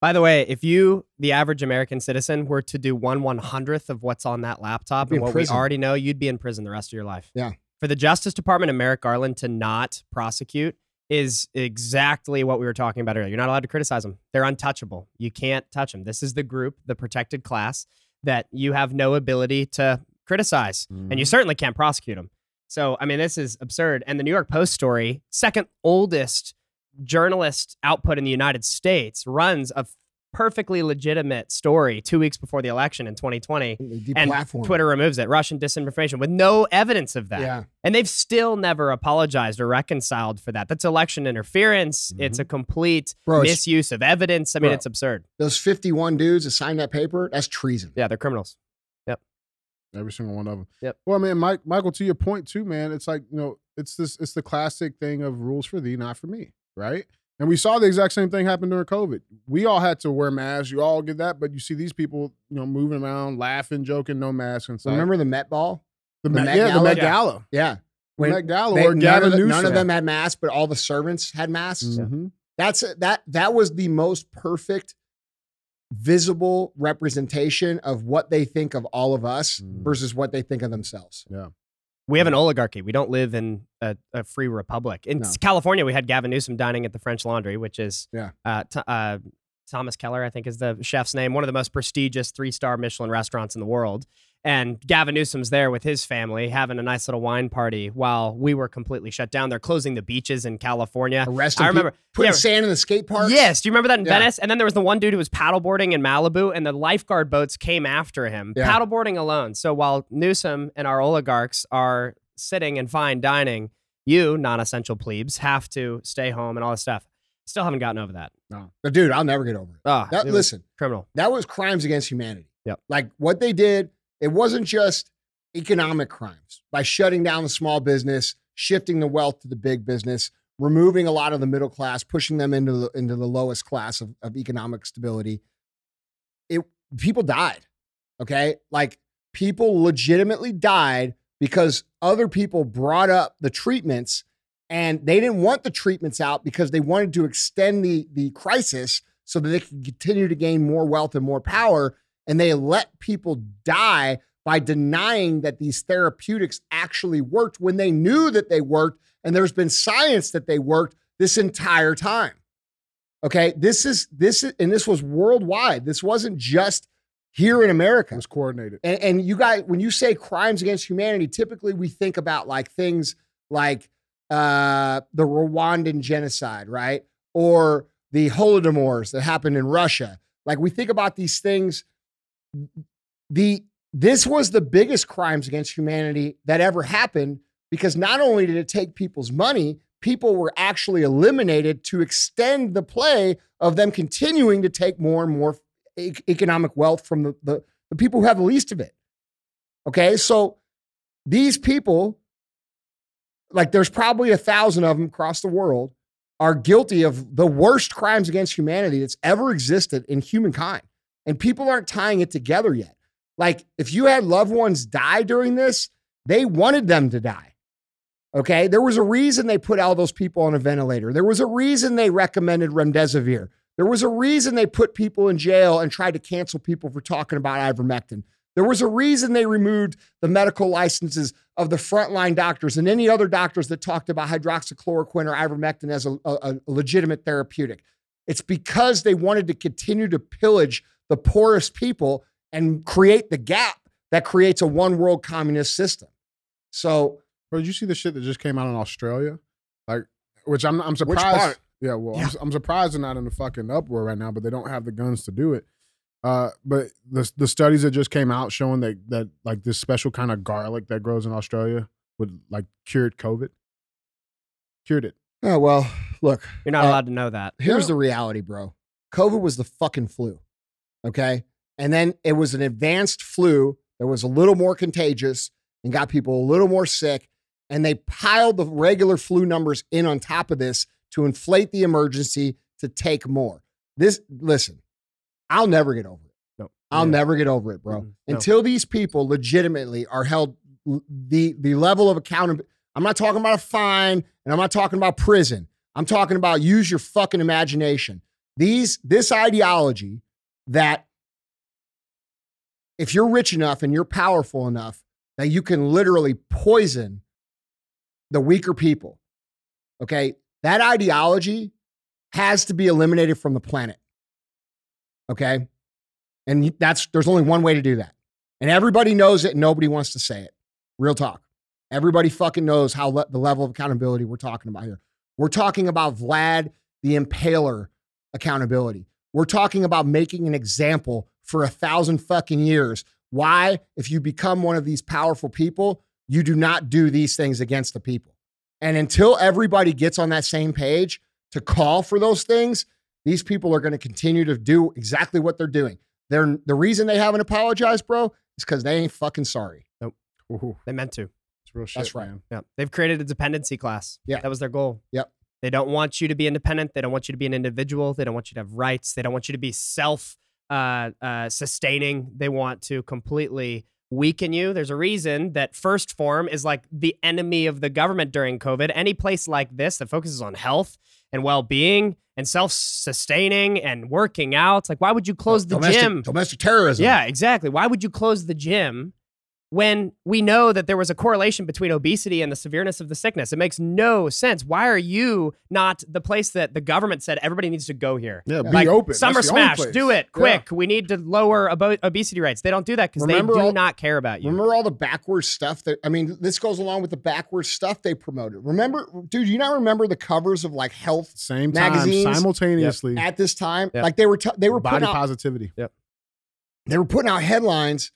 By the way, if you, the average American citizen, were to do one one hundredth of what's on that laptop and what prison. we already know, you'd be in prison the rest of your life. Yeah. For the Justice Department and Merrick Garland to not prosecute is exactly what we were talking about earlier. You're not allowed to criticize them. They're untouchable. You can't touch them. This is the group, the protected class, that you have no ability to criticize, and Mm-hmm. you certainly can't prosecute them. So, I mean, this is absurd. And the New York Post story, second oldest journalist output in the United States, runs a perfectly legitimate story two weeks before the election in 2020. They And. Twitter removes it, Russian disinformation, with no evidence of that. Yeah. And they've still never apologized or reconciled for that. That's election interference. It's a mm-hmm. complete Bro, misuse of evidence. I mean, Bro. it's absurd. Those 51 dudes that signed that paper, that's treason. Yeah, they're criminals. Yep. Every single one of them. Yep. Well, I mean, Mike, Michael, to your point too, man. It's like you know, it's this, it's the classic thing of rules for thee, not for me, right? And we saw the exact same thing happen during COVID. We all had to wear masks. You all get that, but you see these people, you know, moving around, laughing, joking, no mask inside. Remember the Met Ball? the, the Met, Met yeah, the Gala? Met Yeah. Gala. Yeah. The When Met Gala they- or none, Gavin of none of them had masks, but all the servants had masks. Mhm. That's that that was the most perfect visible representation of what they think of all of us Mm. versus what they think of themselves. We have an oligarchy. We don't live in a, a free republic. In No. California, we had Gavin Newsom dining at the French Laundry, which is Yeah. uh, t- uh, Thomas Keller, I think is the chef's name, one of the most prestigious three star Michelin restaurants in the world. And Gavin Newsom's there with his family having a nice little wine party while we were completely shut down. They're closing the beaches in California. Arresting I remember people, putting yeah, sand in the skate park. Yes, do you remember that in Yeah. Venice? And then there was the one dude who was paddleboarding in Malibu, and the lifeguard boats came after him, Yeah. paddleboarding alone. So while Newsom and our oligarchs are sitting and fine dining, you non-essential plebes have to stay home and all this stuff. Still haven't gotten over that. But dude, I'll never get over it. Oh, That, it listen, criminal. that was crimes against humanity. Yep. Like what they did, it wasn't just economic crimes by shutting down the small business, shifting the wealth to the big business, removing a lot of the middle class, pushing them into the into the lowest class of, of economic stability. It people died. Okay. Like people legitimately died because other people brought up the treatments and they didn't want the treatments out because they wanted to extend the the crisis so that they could continue to gain more wealth and more power and they let people die by denying that these therapeutics actually worked when they knew that they worked and there's been science that they worked this entire time. Okay, this is this is and this was worldwide. This wasn't just here in It America. was coordinated. And, and you guys, when you say crimes against humanity, typically we think about like things like uh, the Rwandan genocide, right? Or the Holodomors that happened in Russia. Like we think about these things. The this was the biggest crimes against humanity that ever happened because not only did it take people's money, people were actually eliminated to extend the play of them continuing to take more and more e- economic wealth from the, the, the people who have the least of it. Okay, so these people, like there's probably a thousand of them across the world, are guilty of the worst crimes against humanity that's ever existed in humankind. And people aren't tying it together yet. Like if you had loved ones die during this, they wanted them to die. Okay. There was a reason they put all those people on a ventilator. There was a reason they recommended remdesivir. There was a reason they put people in jail and tried to cancel people for talking about ivermectin. There was a reason they removed the medical licenses of the frontline doctors and any other doctors that talked about hydroxychloroquine or ivermectin as a, a, a legitimate therapeutic. It's because they wanted to continue to pillage the poorest people and create the gap that creates a one world communist system. So, Bro, did you see the shit that just came out in Australia? Like, which I'm I'm surprised. part? Yeah, well, Yeah. I'm, I'm surprised they're not in the fucking uproar right now, but they don't have the guns to do it. Uh, but the the studies that just came out showing that that like this special kind of garlic that grows in Australia would like cured COVID. Cured it. oh, well, look, You're not Uh, allowed to know that. here's Yeah. the reality, bro. COVID was the fucking flu. Okay. And then it was an advanced flu that was a little more contagious and got people a little more sick. And they piled the regular flu numbers in on top of this to inflate the emergency to take more. This, listen, I'll never get over it. No. I'll Yeah. never get over it, bro. Mhm. No. Until these people legitimately are held the the level of accountability. I'm not talking about a fine and I'm not talking about prison. I'm talking about use your fucking imagination. These this ideology that if you're rich enough and you're powerful enough that you can literally poison the weaker people. Okay? That ideology has to be eliminated from the planet. Okay? And that's there's only one way to do that. And everybody knows it nobody wants to say it. Real talk. Everybody fucking knows how le- the level of accountability we're talking about here. We're talking about Vlad the Impaler accountability. We're talking about making an example for a thousand fucking years. Why, if you become one of these powerful people, you do not do these things against the people. And until everybody gets on that same page to call for those things, these people are going to continue to do exactly what they're doing. They're the reason they haven't apologized, bro, is because they ain't fucking sorry. Ooh, They meant to. it's real shit. That's right. man. Yeah. They've created a dependency class. Yeah. That was their goal. Yep. They don't want you to be independent. They don't want you to be an individual. They don't want you to have rights. They don't want you to be self uh, uh, sustaining. They want to completely weaken you. There's a reason that First Form is like the enemy of the government during COVID. Any place like this that focuses on health and well being and self sustaining and working out, it's like, why would you close the domestic, gym? Domestic terrorism. Yeah, exactly. Why would you close the gym when we know that there was a correlation between obesity and the severeness of the sickness? It makes no sense. Why are you not the place that the government said everybody needs to go here? Yeah, be Like open. Summer That's Smash, do it Yeah. quick. We need to lower obo- obesity rates. They don't do that because they do all- not care about you. Remember all the backwards stuff that I mean, this goes along with the backwards stuff they promoted. Remember, dude, you not remember the covers of like health Same time, Magazines. simultaneously. at this time? Yep. Like they were t- they were Body out, positivity. they were putting out headlines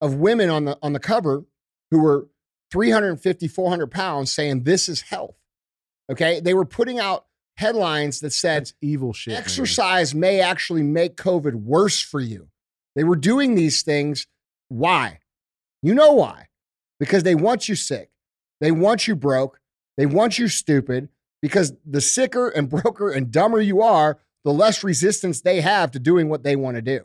of women on the on the cover who were 350 400 pounds saying this is health okay? They were putting out headlines that said That's evil shit. man. exercise may actually make covid worse for you. They were doing these things. Why? You know why? Because they want you sick. They want you broke. They want you stupid. Because the sicker and broker and dumber you are the less resistance they have to doing what they want to do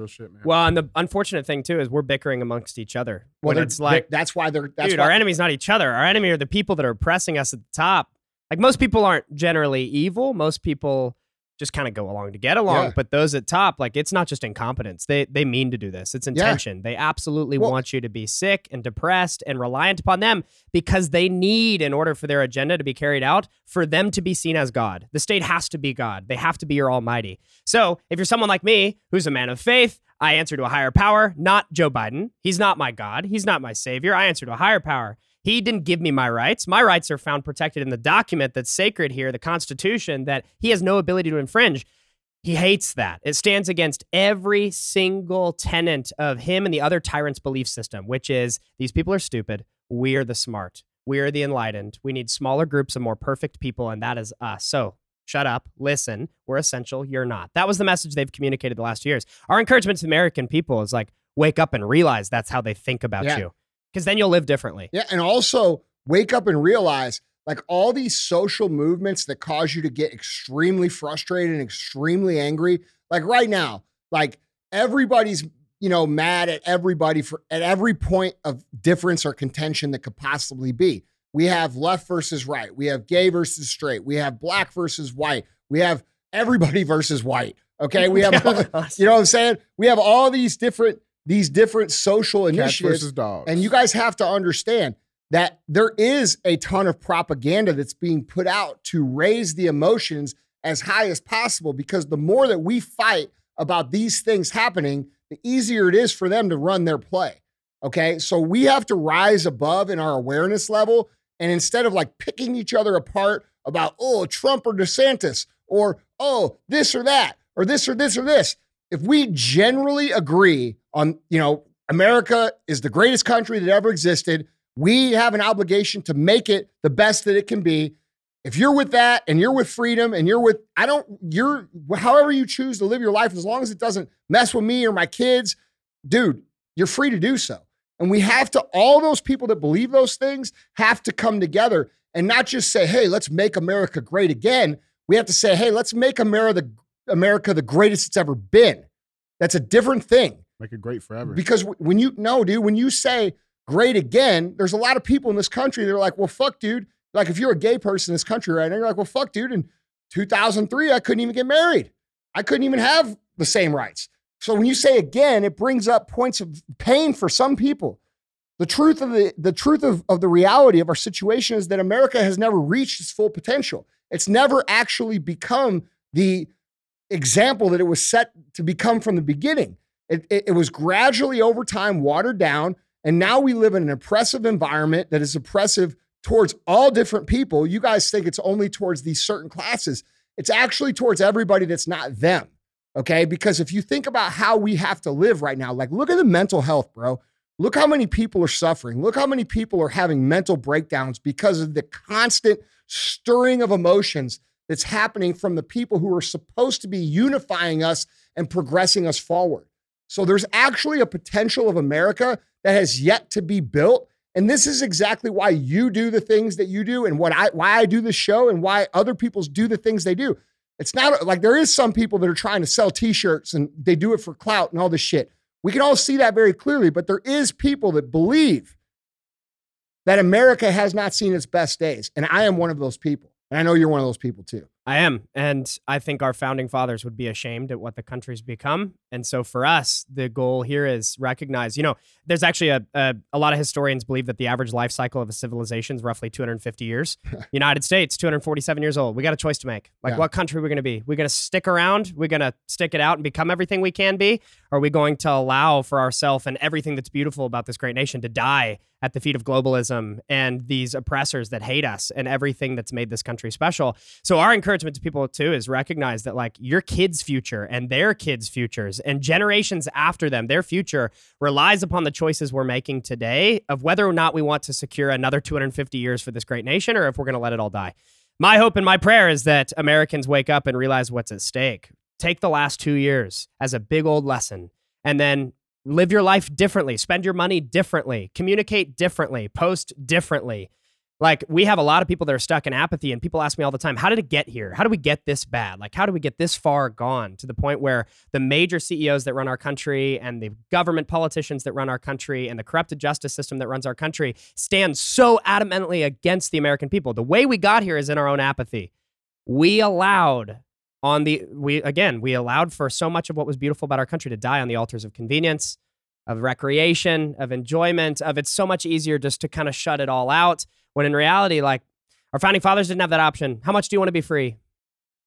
real shit, man. well, and the unfortunate thing too is we're bickering amongst each other. Well, when it's like, that's why they're that's dude, why, our enemy's not each other. Our enemy are the people that are oppressing us at the top. Like most people aren't generally evil. Most people just kind of go along to get along. Yeah. But those at top, like it's not just incompetence. They they mean to do this. It's intention. They absolutely Well- want you to be sick and depressed and reliant upon them because they need, in order for their agenda to be carried out, for them to be seen as God. The state has to be God. They have to be your almighty. So if you're someone like me who's a man of faith, I answer to a higher power, not Joe Biden. He's not my God. He's not my savior. I answer to a higher power. He didn't give me my rights. My rights are found protected in the document that's sacred here, the Constitution, that he has no ability to infringe. He hates that. It stands against every single tenet of him and the other tyrants' belief system, which is these people are stupid. We are the smart. We are the enlightened. We need smaller groups of more perfect people, and that is us. So shut up, listen. We're essential. You're not. That was the message they've communicated the last two years. Our encouragement to the American people is like, wake up and realize that's how they think about Yeah. you, because then you'll live differently. Yeah, and also wake up and realize like all these social movements that cause you to get extremely frustrated and extremely angry. Like right now, like everybody's you know mad at everybody for at every point of difference or contention that could possibly be. We have left versus right. We have gay versus straight. We have black versus white. We have everybody versus white. Okay, we have you know what I'm saying? We have all these different these different social initiatives and you guys have to understand that there is a ton of propaganda that's being put out to raise the emotions as high as possible because the more that we fight about these things happening, the easier it is for them to run their play. Okay. So we have to rise above in our awareness level. And instead of like picking each other apart about, oh, Trump or DeSantis, or oh, this or that, or this or this or this, if we generally agree on, you know, America is the greatest country that ever existed, we have an obligation to make it the best that it can be. If you're with that and you're with freedom and you're with, I don't, you're, however you choose to live your life, as long as it doesn't mess with me or my kids, dude, you're free to do so. And we have to, all those people that believe those things have to come together and not just say, hey, let's make America great again. We have to say, hey, let's make America the, America the greatest it's ever been. That's a different thing. Make it great forever. Because when you no, dude, when you say great again, there's a lot of people in this country that are like, well, fuck, dude. Like if you're a gay person in this country right now, you're like, well, fuck, dude. In 2003, I couldn't even get married. I couldn't even have the same rights. So when you say again, it brings up points of pain for some people. The truth of the the truth of, of the reality of our situation is that America has never reached its full potential. It's never actually become the example that it was set to become from the beginning. It, it, it was gradually over time watered down. And now we live in an oppressive environment that is oppressive towards all different people. You guys think it's only towards these certain classes. It's actually towards everybody that's not them. Okay. Because if you think about how we have to live right now, like look at the mental health, bro. Look how many people are suffering. Look how many people are having mental breakdowns because of the constant stirring of emotions that's happening from the people who are supposed to be unifying us and progressing us forward. So there's actually a potential of America that has yet to be built. And this is exactly why you do the things that you do and what I why I do the show and why other people's do the things they do. It's not like there is some people that are trying to sell t-shirts and they do it for clout and all this shit. We can all see that very clearly, but there is people that believe that America has not seen its best days. And I am one of those people. And I know you're one of those people too. I am. And I think our founding fathers would be ashamed at what the country's become. And so for us, the goal here is recognize, you know, there's actually a, a, a lot of historians believe that the average life cycle of a civilization is roughly 250 years. United States, 247 years old. We got a choice to make. Like, Yeah. what country are we going to be? We're going to stick around? We're going to stick it out and become everything we can be? Or are we going to allow for ourselves and everything that's beautiful about this great nation to die at the feet of globalism and these oppressors that hate us and everything that's made this country special? So our encouragement to people too is recognize that like your kids' future and their kids' futures and generations after them, their future relies upon the choices we're making today of whether or not we want to secure another 250 years for this great nation or if we're going to let it all die. My hope and my prayer is that Americans wake up and realize what's at stake. Take the last two years as a big old lesson and then live your life differently, spend your money differently, communicate differently, post differently. Like we have a lot of people that are stuck in apathy, and people ask me all the time, how did it get here? How do we get this bad? Like, how do we get this far gone to the point where the major CEOs that run our country and the government politicians that run our country and the corrupted justice system that runs our country stand so adamantly against the American people? The way we got here is in our own apathy. We allowed on the we again we allowed for so much of what was beautiful about our country to die on the altars of convenience of recreation of enjoyment of it's so much easier just to kind of shut it all out when in reality like our founding fathers didn't have that option how much do you want to be free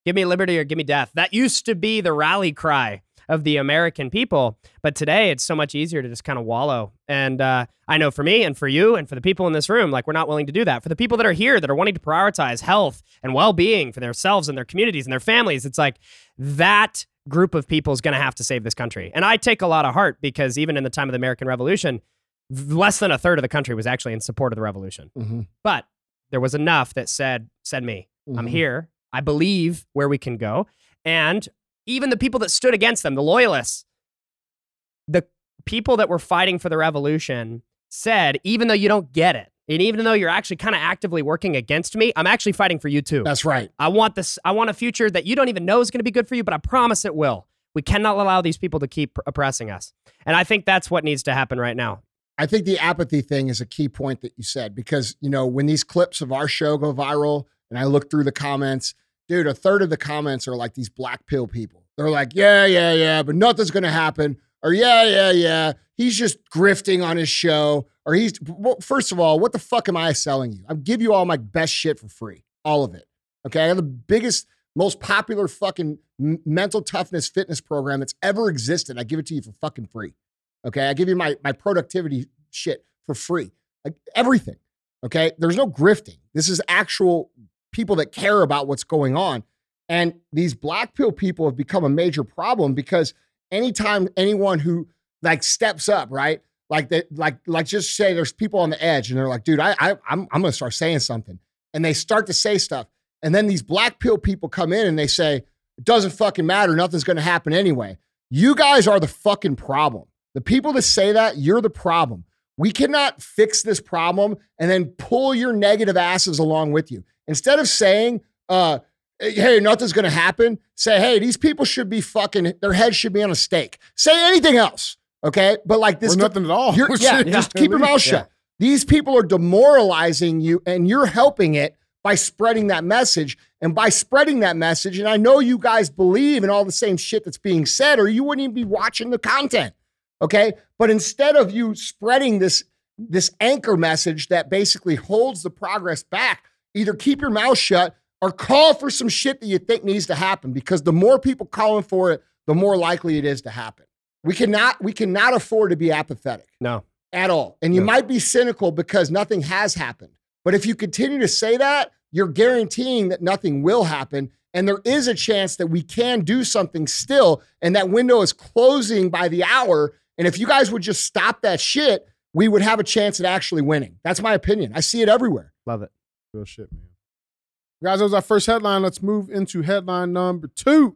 give me liberty or give me death that used to be the rally cry of the American people. But today, it's so much easier to just kind of wallow. And uh, I know for me and for you and for the people in this room, like we're not willing to do that. For the people that are here that are wanting to prioritize health and well being for themselves and their communities and their families, it's like that group of people is going to have to save this country. And I take a lot of heart because even in the time of the American Revolution, less than a third of the country was actually in support of the revolution. Mm-hmm. But there was enough that said, said me, I'm Mhm. here. I believe where we can go. And even the people that stood against them, the loyalists, the people that were fighting for the revolution said, even though you don't get it, and even though you're actually kind of actively working against me, I'm actually fighting for you too. That's right. I want this, I want a future that you don't even know is going to be good for you, but I promise it will. We cannot allow these people to keep oppressing us. And I think that's what needs to happen right now. I think the apathy thing is a key point that you said because, you know, when these clips of our show go viral and I look through the comments, dude, a third of the comments are like these black pill people. They're like, yeah, yeah, yeah, but nothing's going to happen. Or, yeah, yeah, yeah, he's just grifting on his show. Or he's, well, first of all, what the fuck am I selling you? I give you all my best shit for free, all of it. Okay. I have the biggest, most popular fucking mental toughness fitness program that's ever existed. I give it to you for fucking free. Okay. I give you my, my productivity shit for free. Like everything. Okay. There's no grifting. This is actual people that care about what's going on. And these black pill people have become a major problem because anytime anyone who like steps up, right? Like that, like, like just say there's people on the edge and they're like, dude, I, I I'm, I'm gonna start saying something. And they start to say stuff. And then these black pill people come in and they say, it doesn't fucking matter. Nothing's gonna happen anyway. You guys are the fucking problem. The people that say that, you're the problem. We cannot fix this problem and then pull your negative asses along with you. Instead of saying, uh, hey, nothing's going to happen, say, hey, these people should be fucking, their heads should be on a stake. Say anything else, okay? But like this, or nothing at all. yeah, Shit. just keep your mouth shut. These people are demoralizing you and you're helping it by spreading that message. And by spreading that message, and I know you guys believe in all the same shit that's being said, or you wouldn't even be watching the content. Okay. But instead of you spreading this, this anchor message that basically holds the progress back, either keep your mouth shut or call for some shit that you think needs to happen because the more people calling for it, the more likely it is to happen. We cannot, we cannot afford to be apathetic No. at all. And you Yeah. might be cynical because nothing has happened. But if you continue to say that, you're guaranteeing that nothing will happen. And there is a chance that we can do something still. And that window is closing by the hour. And if you guys would just stop that shit, we would have a chance at actually winning. That's my opinion. I see it everywhere. Love it. Real shit, man. Guys, that was our first headline. Let's move into headline number two.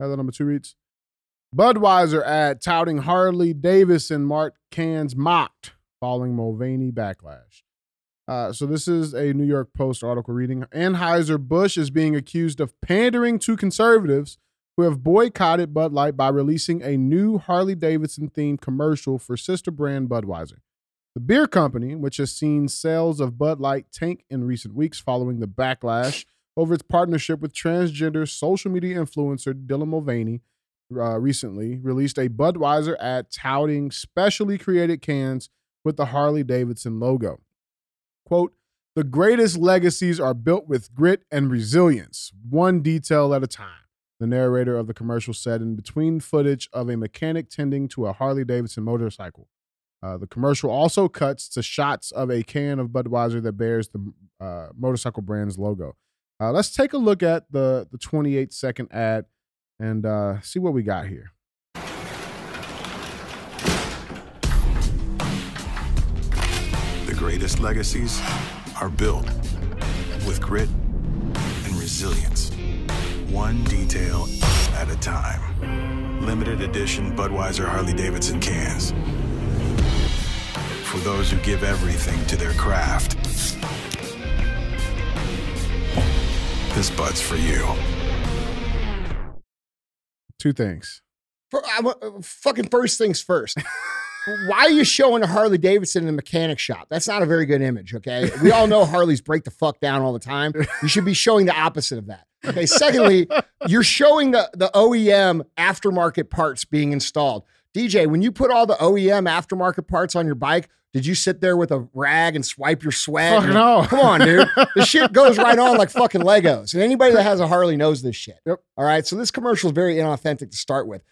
Headline number two reads Budweiser ad touting Harley Davidson marked cans mocked following Mulvaney backlash. Uh, so this is a New York Post article reading. Anheuser-Busch is being accused of pandering to conservatives who have boycotted Bud Light by releasing a new Harley Davidson themed commercial for sister brand Budweiser. The beer company, which has seen sales of Bud Light tank in recent weeks following the backlash over its partnership with transgender social media influencer Dylan Mulvaney, uh, recently released a Budweiser ad touting specially created cans with the Harley Davidson logo. Quote, the greatest legacies are built with grit and resilience, one detail at a time. The narrator of the commercial said in between footage of a mechanic tending to a Harley Davidson motorcycle. Uh, the commercial also cuts to shots of a can of Budweiser that bears the uh, motorcycle brand's logo. Uh, let's take a look at the the 28 second ad and uh, see what we got here. The greatest legacies are built with grit and resilience, one detail at a time. Limited edition Budweiser Harley Davidson cans. For those who give everything to their craft. This Bud's for you. Two things. For, uh, fucking first things first. Why are you showing a Harley Davidson in a mechanic shop? That's not a very good image, okay? We all know Harleys break the fuck down all the time. You should be showing the opposite of that. Okay. Secondly, you're showing the, the OEM aftermarket parts being installed. DJ, when you put all the OEM aftermarket parts on your bike, did you sit there with a rag and swipe your sweat? Fuck And- no. Come on, dude. The shit goes right on like fucking Legos. And anybody that has a Harley knows this shit. Yep. All right. So this commercial is very inauthentic to start with.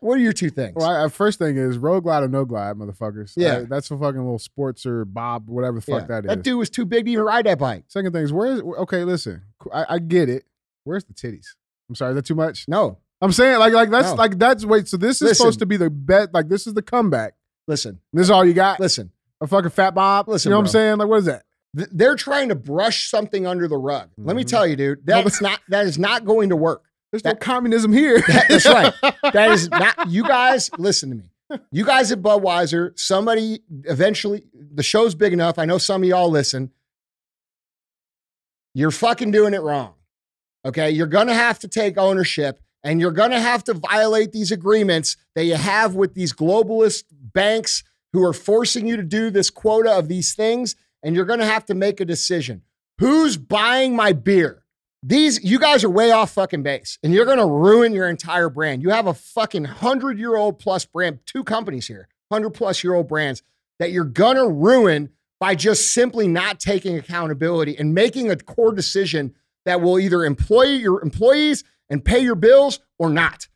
What are your two things? Well, I, first thing is road glide or no glide, motherfuckers. Yeah. Uh, that's a fucking little sports or Bob, whatever the Yeah. fuck that is. That dude was too big to even ride that bike. Second thing is where's okay, listen, I, I get it. Where's the titties? I'm sorry, is that too much? No. I'm saying like like that's No. like that's wait. So this is Listen. supposed to be the bet. Like this is the comeback. Listen, This is all you got. listen. A fucking fat bob. Listen, you know what. I'm saying? Like what is that? Th- They're trying to brush something under the rug. Let me Mhm. tell you, dude, that's not that is not going to work. There's That- no communism here. That- that's right. That is not you guys listen to me. You guys at Budweiser, somebody eventually the show's big enough. I know some of y'all listen. You're fucking doing it wrong. Okay? You're going to have to take ownership and you're going to have to violate these agreements that you have with these globalist banks who are forcing you to do this quota of these things and you're going to have to make a decision. Who's buying my beer? These you guys are way off fucking base, and you're gonna ruin your entire brand. You have a fucking hundred year old plus brand, two companies here, hundred plus year old brands that you're gonna ruin by just simply not taking accountability and making a core decision that will either employ your employees and pay your bills or not.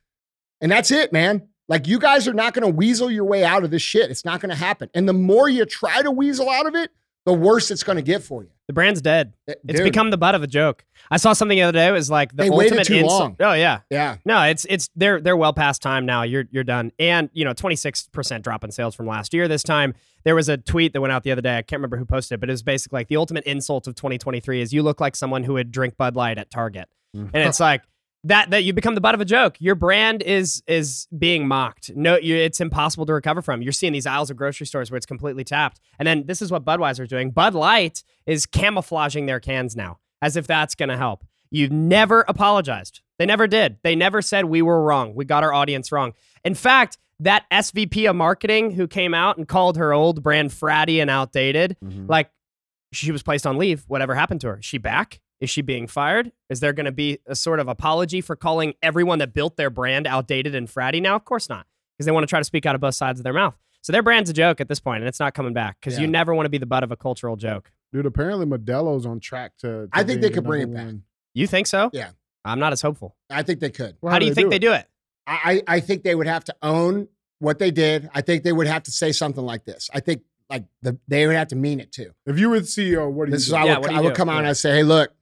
And that's it, man. Like you guys are not gonna weasel your way out of this shit. It's not gonna happen. And the more you try to weasel out of it, the worse it's gonna get for you. The brand's dead. Uh, It's become the butt of a joke. I saw something the other day. It was like the They ultimate too insult. long. Oh yeah, yeah. no, it's it's they're they're well past time now. You're you're done. And you know, 26 percent drop in sales from last year. This time there was a tweet that went out the other day. I can't remember who posted it, but it was basically like the ultimate insult of 2023 is you look like someone who would drink Bud Light at Target, and it's like that that you become the butt of a joke. Your brand is is being mocked. No, you, it's impossible to recover from. You're seeing these aisles of grocery stores where it's completely tapped. And then this is what Budweiser's doing. Bud Light is camouflaging their cans now as if that's going to help. You've never apologized. They never did. They never said we were wrong. We got our audience wrong. In fact, that SVP of marketing who came out and called her old brand fratty and outdated, Mhm. like she was placed on leave. Whatever happened to her? Is she back? Is she being fired? Is there going to be a sort of apology for calling everyone that built their brand outdated and fratty now? Of course not, because they want to try to speak out of both sides of their mouth. So their brand's a joke at this point, and it's not coming back because you never want to be the butt of a cultural joke. Dude, apparently Modelo's on track to. to I think they could bring it back. one. You think so? Yeah. I'm not as hopeful. I think they could. Well, How, do you think they do it? I, I I think they would have to own what they did. I think they would have to say something like this. I think like the, they would have to mean it too. If you were the CEO, what do you This is do? how I Yeah, would, what do I would do? come out and I'd say, hey, look,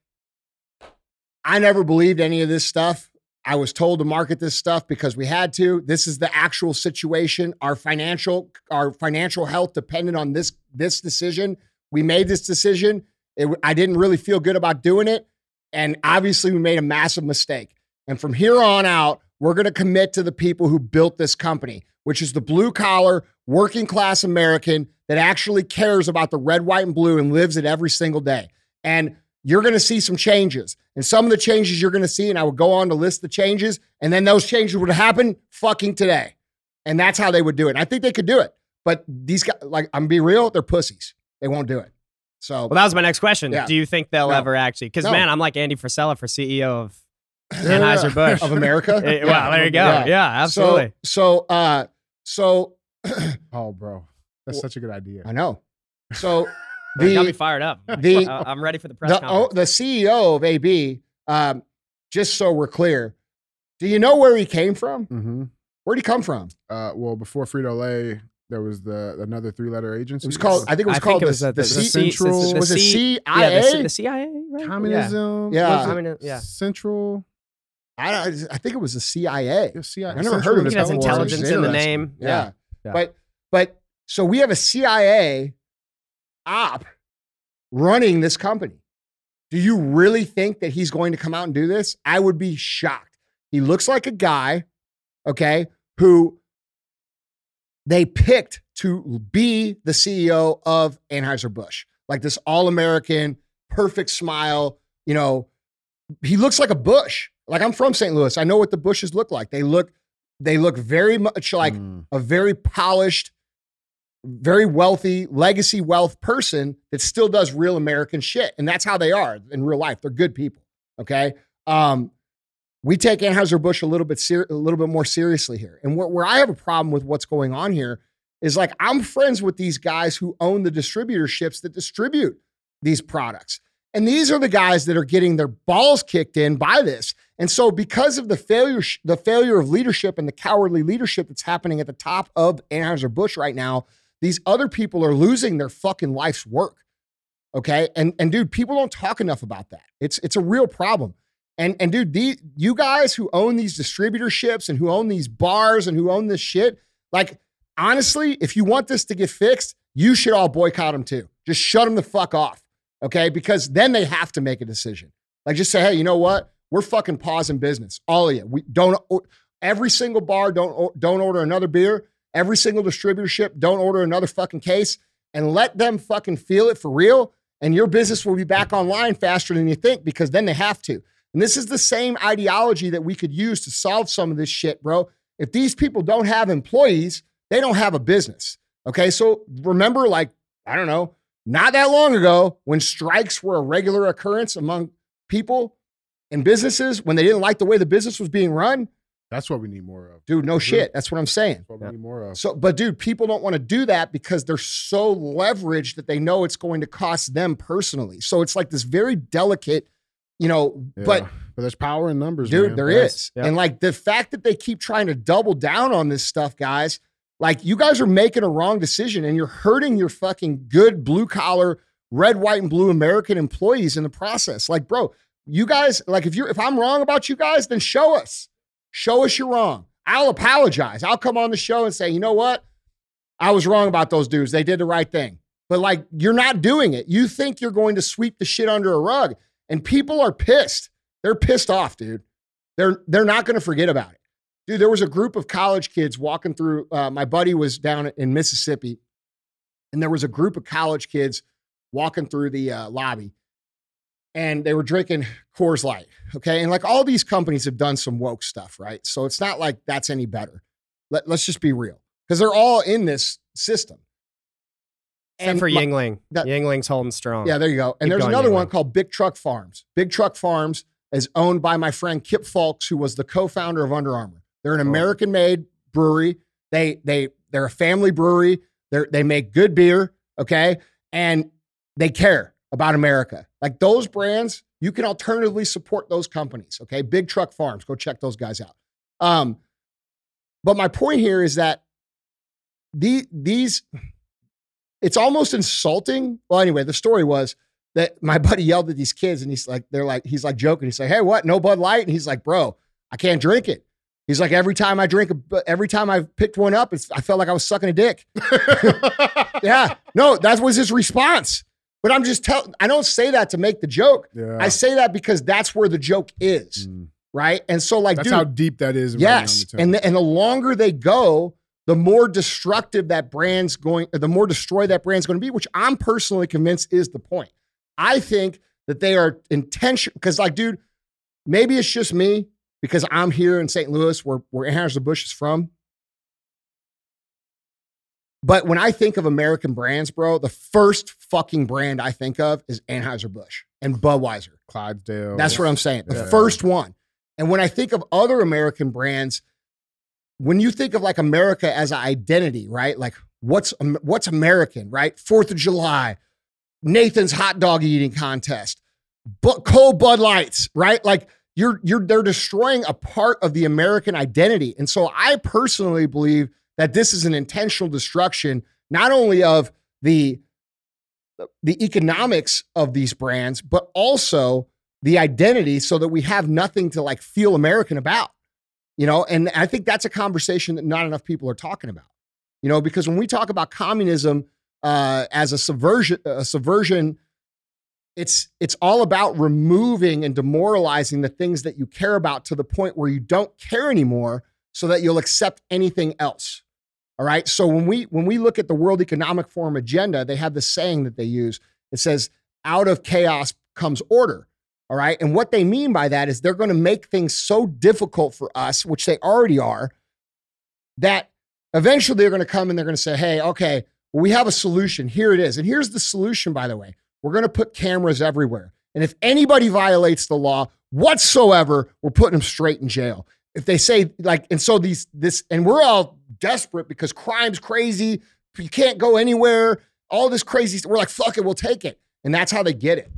I never believed any of this stuff. I was told to market this stuff because we had to. This is the actual situation. Our financial our financial health depended on this this decision. We made this decision. It, I didn't really feel good about doing it, and obviously we made a massive mistake. And from here on out, we're going to commit to the people who built this company, which is the blue collar, working class American that actually cares about the red, white, and blue and lives it every single day. And you're going to see some changes. And some of the changes you're going to see, and I would go on to list the changes, and then those changes would happen fucking today. And that's how they would do it. And I think they could do it. But these guys, like, I'm be real, they're pussies. They won't do it. So Well, that was my next question. Yeah. Do you think they'll No. ever actually? Because No. man, I'm like Andy Frisella for CEO of Yeah. Anheuser Busch. of America. Eh, well, there you go. Yeah, absolutely. So, so, uh, so Oh, bro, that's Well, such a good idea. I know. So That got me the fired up. the- I- I'm ready for the press the, oh, conference. the CEO of AB, um, just so we're clear, do you know where he came from? hmm Where'd he come from? Uh, well, before Frito Lay, there was the another three-letter agency. It was called. I think it was I called think it the, was the, the, C- C- Central- the was it CIA? Yeah, the, the CIA, right? communism. Yeah. was it Communi- yeah. Central. I, I think it was the CIA. Yeah, CIA. I never Central heard of it. it has Intelligence. intelligence in the Interesting. name. Yeah. Yeah. But but so we have a CIA op running this company. Do you really think that he's going to come out and do this? I would be shocked. He looks like a guy, okay, who they picked to be the CEO of Anheuser-Busch. Like this all-American, perfect smile, you know, he looks like a Bush. Like I'm from St. Louis. I know what the Bushes look like. They look they look very much like Mm. a very polished, very wealthy, legacy wealth person that still does real American shit. And that's how they are in real life. They're good people. Okay. Um, we take Anheuser-Busch a little bit ser- a little bit more seriously here. And where, where I have a problem with what's going on here is like I'm friends with these guys who own the distributorships that distribute these products. And these are the guys that are getting their balls kicked in by this. And so because of the failure the failure of leadership and the cowardly leadership that's happening at the top of Anheuser-Busch right now, these other people are losing their fucking life's work. Okay? And and dude, people don't talk enough about that. It's it's a real problem. And and dude, the, you guys who own these distributorships and who own these bars and who own this shit, like honestly, if you want this to get fixed, you should all boycott them too. Just shut them the fuck off. Okay? Because then they have to make a decision. Like just say, hey, you know what? We're fucking pausing business. All of you. We don't every single bar don't don't order another beer. Every single distributorship don't order another fucking case and let them fucking feel it for real. And your business will be back online faster than you think because then they have to. And this is the same ideology that we could use to solve some of this shit, bro. If these people don't have employees, they don't have a business. Okay. So remember, like, I don't know, not that long ago when strikes were a regular occurrence among people and businesses, when they didn't like the way the business was being run. That's what we need more of. Dude, no shit. That's what I'm saying. That's what we need more of. So, but dude, people don't want to do that because they're so leveraged that they know it's going to cost them personally. So it's like this very delicate you know, yeah. but but there's power in numbers, dude. Man. There yes. is, yep. and like the fact that they keep trying to double down on this stuff, guys. Like you guys are making a wrong decision, and you're hurting your fucking good blue collar, red, white, and blue American employees in the process. Like, bro, you guys, like if you're if I'm wrong about you guys, then show us, show us you're wrong. I'll apologize. I'll come on the show and say, you know what, I was wrong about those dudes. They did the right thing. But like, you're not doing it. You think you're going to sweep the shit under a rug. And people are pissed. They're pissed off, dude. They're they're not going to forget about it. Dude, there was a group of college kids walking through. Uh, my buddy was down in Mississippi, and there was a group of college kids walking through the uh, lobby, and they were drinking Coors Light. Okay, and like all these companies have done some woke stuff, right? So it's not like that's any better. Let, let's just be real, because they're all in this system. Except and for my, Yuengling. That, Yuengling's holding strong. Yeah, there you go. And Keep there's another Yuengling. one called Big Truck Farms. Big Truck Farms is owned by my friend Kip Fulks, who was the co-founder of Under Armour. They're an. American-made brewery. They they they're a family brewery. They they make good beer, okay, and they care about America. Like those brands, you can alternatively support those companies. Okay, Big Truck Farms, go check those guys out. Um, but my point here is that the these it's almost insulting. Well, anyway, the story was that my buddy yelled at these kids and he's like, they're like, he's like joking. He's like, hey, what? No Bud Light? And he's like, bro, I can't drink it. He's like, every time I drink, a, every time I picked one up, I felt like I was sucking a dick. yeah, no, that was his response. But I'm just telling, I don't say that to make the joke. Yeah. I say that because that's where the joke is. Mm. Right. And so, like, that's dude, how deep that is. Yes. And the, and the longer they go, the more destructive that brand's going, the more destroyed that brand's going to be, which I'm personally convinced is the point. I think that they are intentional because, like, dude, maybe it's just me because I'm here in St. Louis where, where Anheuser-Busch is from. But when I think of American brands, bro, the first fucking brand I think of is Anheuser-Busch and Budweiser. Clydesdale. That's what I'm saying. The yeah. first one. And when I think of other American brands, when you think of like America as an identity, right? Like what's what's American, right? Fourth of July, Nathan's hot dog eating contest, but cold Bud Lights, right? Like you're you're they're destroying a part of the American identity, and so I personally believe that this is an intentional destruction, not only of the the economics of these brands, but also the identity, so that we have nothing to like feel American about. You know, and I think that's a conversation that not enough people are talking about. You know, because when we talk about communism uh, as a subversion, a subversion, it's it's all about removing and demoralizing the things that you care about to the point where you don't care anymore, so that you'll accept anything else. All right. So when we when we look at the World Economic Forum agenda, they have the saying that they use. It says, "Out of chaos comes order." All right. And what they mean by that is they're going to make things so difficult for us, which they already are, that eventually they're going to come and they're going to say, hey, okay, well, we have a solution. Here it is. And here's the solution, by the way. We're going to put cameras everywhere. And if anybody violates the law, whatsoever, we're putting them straight in jail. If they say like, and so these this, and we're all desperate because crime's crazy. You can't go anywhere. All this crazy. We're like, fuck it, we'll take it, and that's how they get it.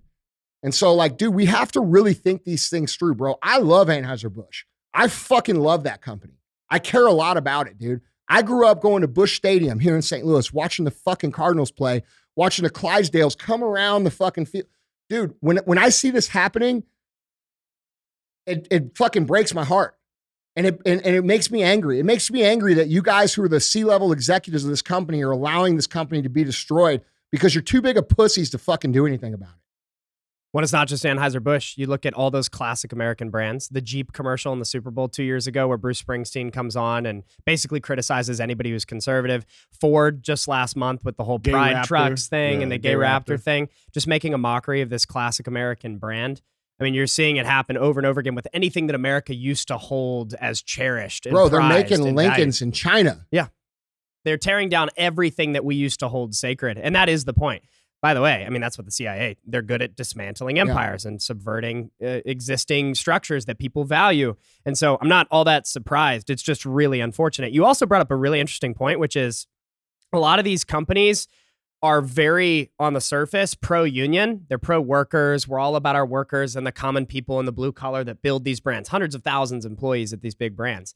And so, like, dude, we have to really think these things through, bro. I love Anheuser Busch. I fucking love that company. I care a lot about it, dude. I grew up going to Busch Stadium here in St. Louis, watching the fucking Cardinals play, watching the Clydesdales come around the fucking field. Dude, when when I see this happening, it, it fucking breaks my heart. And it, and, and it makes me angry. It makes me angry that you guys who are the C level executives of this company are allowing this company to be destroyed because you're too big of pussies to fucking do anything about it. When it's not just Anheuser-Busch, you look at all those classic American brands. The Jeep commercial in the Super Bowl two years ago, where Bruce Springsteen comes on and basically criticizes anybody who's conservative. Ford just last month with the whole Gay Pride Raptor. Trucks thing Yeah, and the Gay Gay Raptor. Raptor. thing, just making a mockery of this classic American brand. I mean, you're seeing it happen over and over again with anything that America used to hold as cherished. And Bro, they're making and valued. Lincolns in China. Yeah. They're tearing down everything that we used to hold sacred. And that is the point. By the way, I mean, that's what the CIA, they're good at dismantling empires and subverting uh, existing structures that people value. And so I'm not all that surprised. It's just really unfortunate. You also brought up a really interesting point, which is a lot of these companies are very on the surface pro union. They're pro workers. We're all about our workers and the common people and the blue collar that build these brands, hundreds of thousands of employees at these big brands.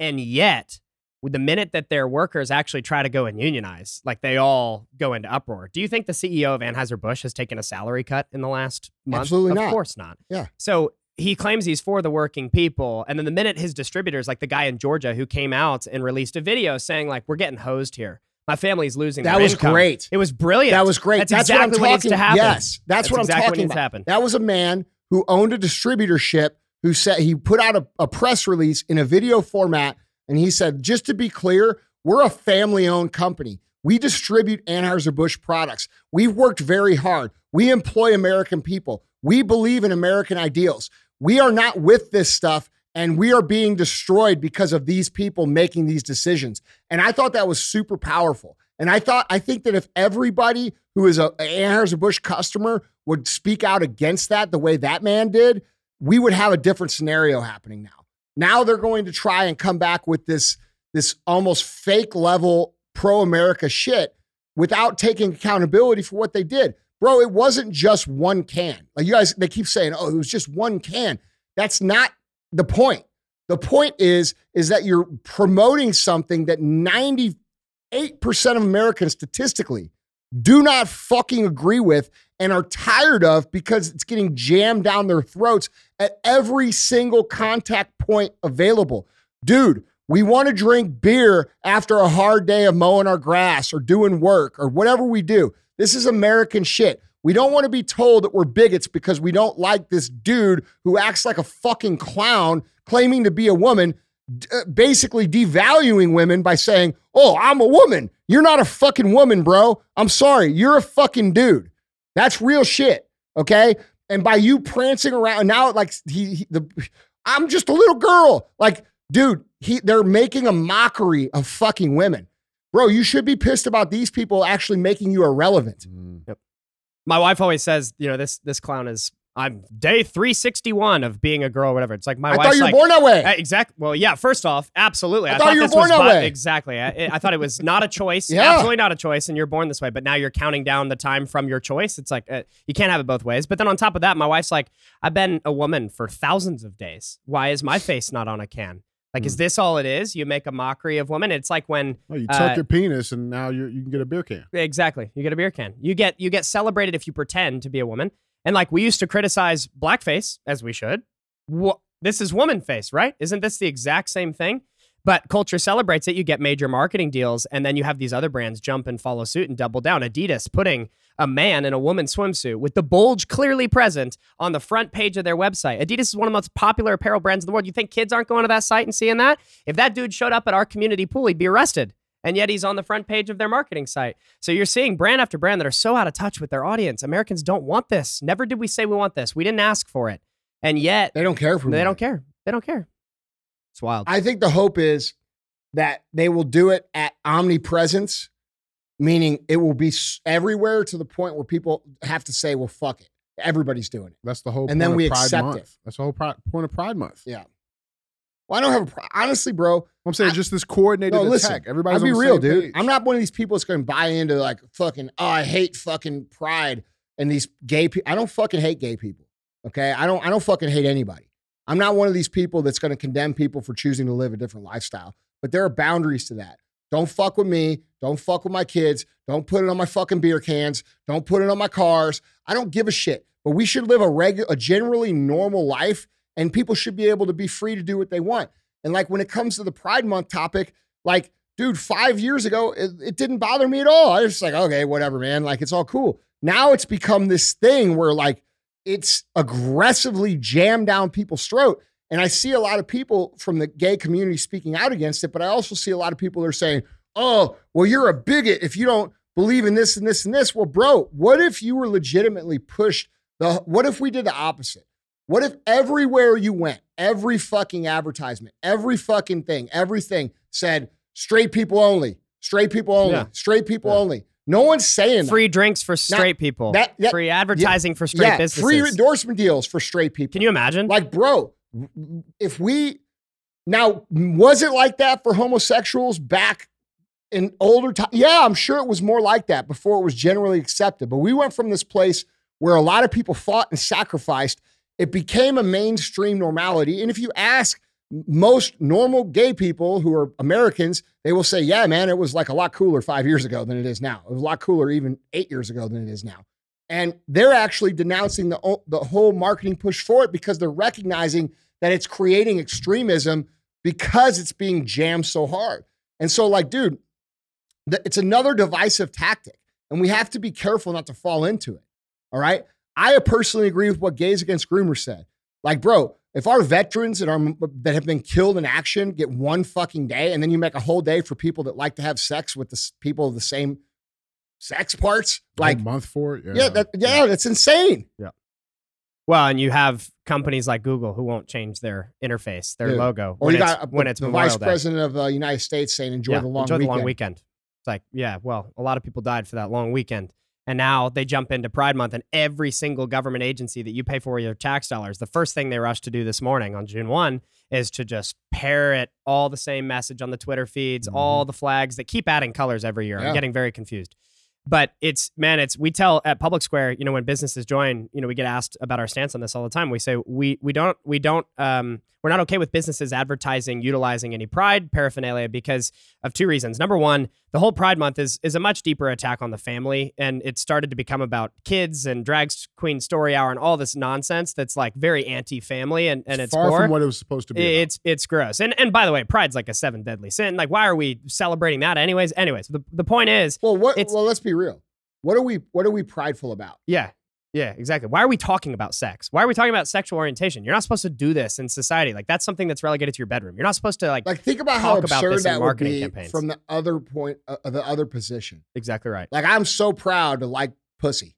And yet, with the minute that their workers actually try to go and unionize, like they all go into uproar. Do you think the CEO of Anheuser-Busch has taken a salary cut in the last month? Absolutely of not. course not. Yeah. So he claims he's for the working people. And then the minute his distributors, like the guy in Georgia who came out and released a video saying, like, we're getting hosed here. My family's losing That was income." great. It was brilliant. That was great. That's, That's, exactly what I'm what needs talking to happen. Yes, that's, That's what I'm exactly what needs to about. happen. That was a man who owned a distributorship who said he put out a, a press release in a video format and he said, just to be clear, we're a family owned company. We distribute Anheuser-Busch products. We've worked very hard. We employ American people. We believe in American ideals. We are not with this stuff and we are being destroyed because of these people making these decisions. And I thought that was super powerful. And I thought, I think that if everybody who is a Anheuser-Busch customer would speak out against that the way that man did, we would have a different scenario happening now. Now they're going to try and come back with this, this almost fake level pro America shit without taking accountability for what they did. Bro, it wasn't just one can. Like you guys, they keep saying, oh, it was just one can. That's not the point. The point is, is that you're promoting something that 98% of Americans statistically do not fucking agree with and are tired of because it's getting jammed down their throats at every single contact point available. Dude, we want to drink beer after a hard day of mowing our grass or doing work or whatever we do. This is American shit. We don't want to be told that we're bigots because we don't like this dude who acts like a fucking clown claiming to be a woman, d- uh, basically devaluing women by saying, Oh, I'm a woman. You're not a fucking woman, bro. I'm sorry. You're a fucking dude. That's real shit. Okay. And by you prancing around now, like he, he the, I'm just a little girl. Like, dude, he, they're making a mockery of fucking women. Bro, you should be pissed about these people actually making you irrelevant. My wife always says, you know, this this clown is I'm day 361 of being a girl or whatever. It's like my wife. I thought you were like, born that way. Exactly. Well, yeah. First off, absolutely. I thought you were this born was that way. Exactly. I, I thought it was not a choice. Yeah. Absolutely not a choice, and you're born this way. But now you're counting down the time from your choice. It's like uh, you can't have it both ways. But then on top of that, my wife's like, I've been a woman for thousands of days. Why is my face not on a can? Like, Hmm. is this all it is? You make a mockery of women. It's like when Well, you tuck Uh, your penis and now you you can get a beer can. Exactly. You get a beer can. You get you get celebrated if you pretend to be a woman. And like we used to criticize blackface, as we should. Wha this is woman face, right? Isn't this the exact same thing? But culture celebrates it. You get major marketing deals, and then you have these other brands jump and follow suit and double down. Adidas putting a man in a woman's swimsuit with the bulge clearly present on the front page of their website. Adidas is one of the most popular apparel brands in the world. You think kids aren't going to that site and seeing that? If that dude showed up at our community pool, he'd be arrested and yet he's on the front page of their marketing site. So you're seeing brand after brand that are so out of touch with their audience. Americans don't want this. Never did we say we want this. We didn't ask for it. And yet They don't care for me. they don't care. They don't care. It's wild. I think the hope is that they will do it at omnipresence, meaning it will be everywhere to the point where people have to say, well, fuck it. Everybody's doing it. That's the whole. And then point we of Pride accept Month. it. That's the whole pri- point of Pride Month. Yeah. Well, I don't have a pro- honestly, bro. I'm saying I- just this coordinated No, attack. listen. Everybody's I'll be on the real, same dude. page. I'm not one of these people that's going to buy into like fucking. Oh, I hate fucking pride and these gay people. I don't fucking hate gay people. Okay, I don't. I don't fucking hate anybody. I'm not one of these people that's going to condemn people for choosing to live a different lifestyle. But there are boundaries to that. Don't fuck with me. Don't fuck with my kids. Don't put it on my fucking beer cans. Don't put it on my cars. I don't give a shit. But we should live a regular, a generally normal life, and people should be able to be free to do what they want. And like when it comes to the Pride Month topic, like, dude, five years ago, it, it didn't bother me at all. I was like, okay, whatever, man. Like, it's all cool. Now it's become this thing where like it's aggressively jammed down people's throat. And I see a lot of people from the gay community speaking out against it, but I also see a lot of people that are saying, oh, well, you're a bigot if you don't believe in this and this and this. Well, bro, what if you were legitimately pushed the what if we did the opposite? What if everywhere you went, every fucking advertisement, every fucking thing, everything said straight people only, straight people only, Yeah. straight people Yeah. only. No one's saying that. Free drinks for straight people. that- that- free advertising for straight yeah, businesses. free endorsement deals for straight people. Can you imagine? Like, bro, if we now was it like that for homosexuals back in older time? Yeah, I'm sure it was more like that before it was generally accepted. But we went from this place where a lot of people fought and sacrificed. It became a mainstream normality. And if you ask most normal gay people who are Americans, they will say, yeah, man, it was like a lot cooler five years ago than it is now. It was a lot cooler even eight years ago than it is now. And they're actually denouncing the, the whole marketing push for it because they're recognizing that it's creating extremism because it's being jammed so hard. And so, like, dude, it's another divisive tactic. And we have to be careful not to fall into it. All right. I personally agree with what Gays Against Groomers said. Like, bro, if our veterans that are that have been killed in action get one fucking day, and then you make a whole day for people that like to have sex with the people of the same sex parts, Like like, month for it. Yeah. yeah, that, yeah, that's insane. Yeah. Well, and you have companies like Google who won't change their interface, their Dude. logo Or when you it's, got uh, when it's the Memorial vice Day. president of the United States saying, "Enjoy yeah, the long enjoy weekend." the long weekend. It's like, yeah, well, a lot of people died for that long weekend. And now they jump into Pride Month, and every single government agency that you pay for your tax dollars, the first thing they rush to do this morning on June 1 is to just parrot all the same message on the Twitter feeds, mm-hmm. all the flags that keep adding colors every year. Yeah. I'm getting very confused. But it's, man, it's, we tell at Public Square, you know, when businesses join, you know, we get asked about our stance on this all the time. We say, we, we don't, we don't, um, we're not okay with businesses advertising, utilizing any pride paraphernalia because of two reasons. Number one, the whole Pride Month is is a much deeper attack on the family, and it started to become about kids and drag queen story hour and all this nonsense that's like very anti-family and and it's far core. from what it was supposed to be. about. It's it's gross. And and by the way, pride's like a seven deadly sin. Like, why are we celebrating that anyways? Anyways, the, the point is, Well, what? It's- well, let's be real. What are we? What are we prideful about? yeah. Yeah, exactly. Why are we talking about sex? Why are we talking about sexual orientation? You're not supposed to do this in society. Like that's something that's relegated to your bedroom. You're not supposed to like, Like, think about how about absurd this in that would marketing be campaigns. from the other point, uh, the other position. exactly right. Like, I'm so proud to like pussy.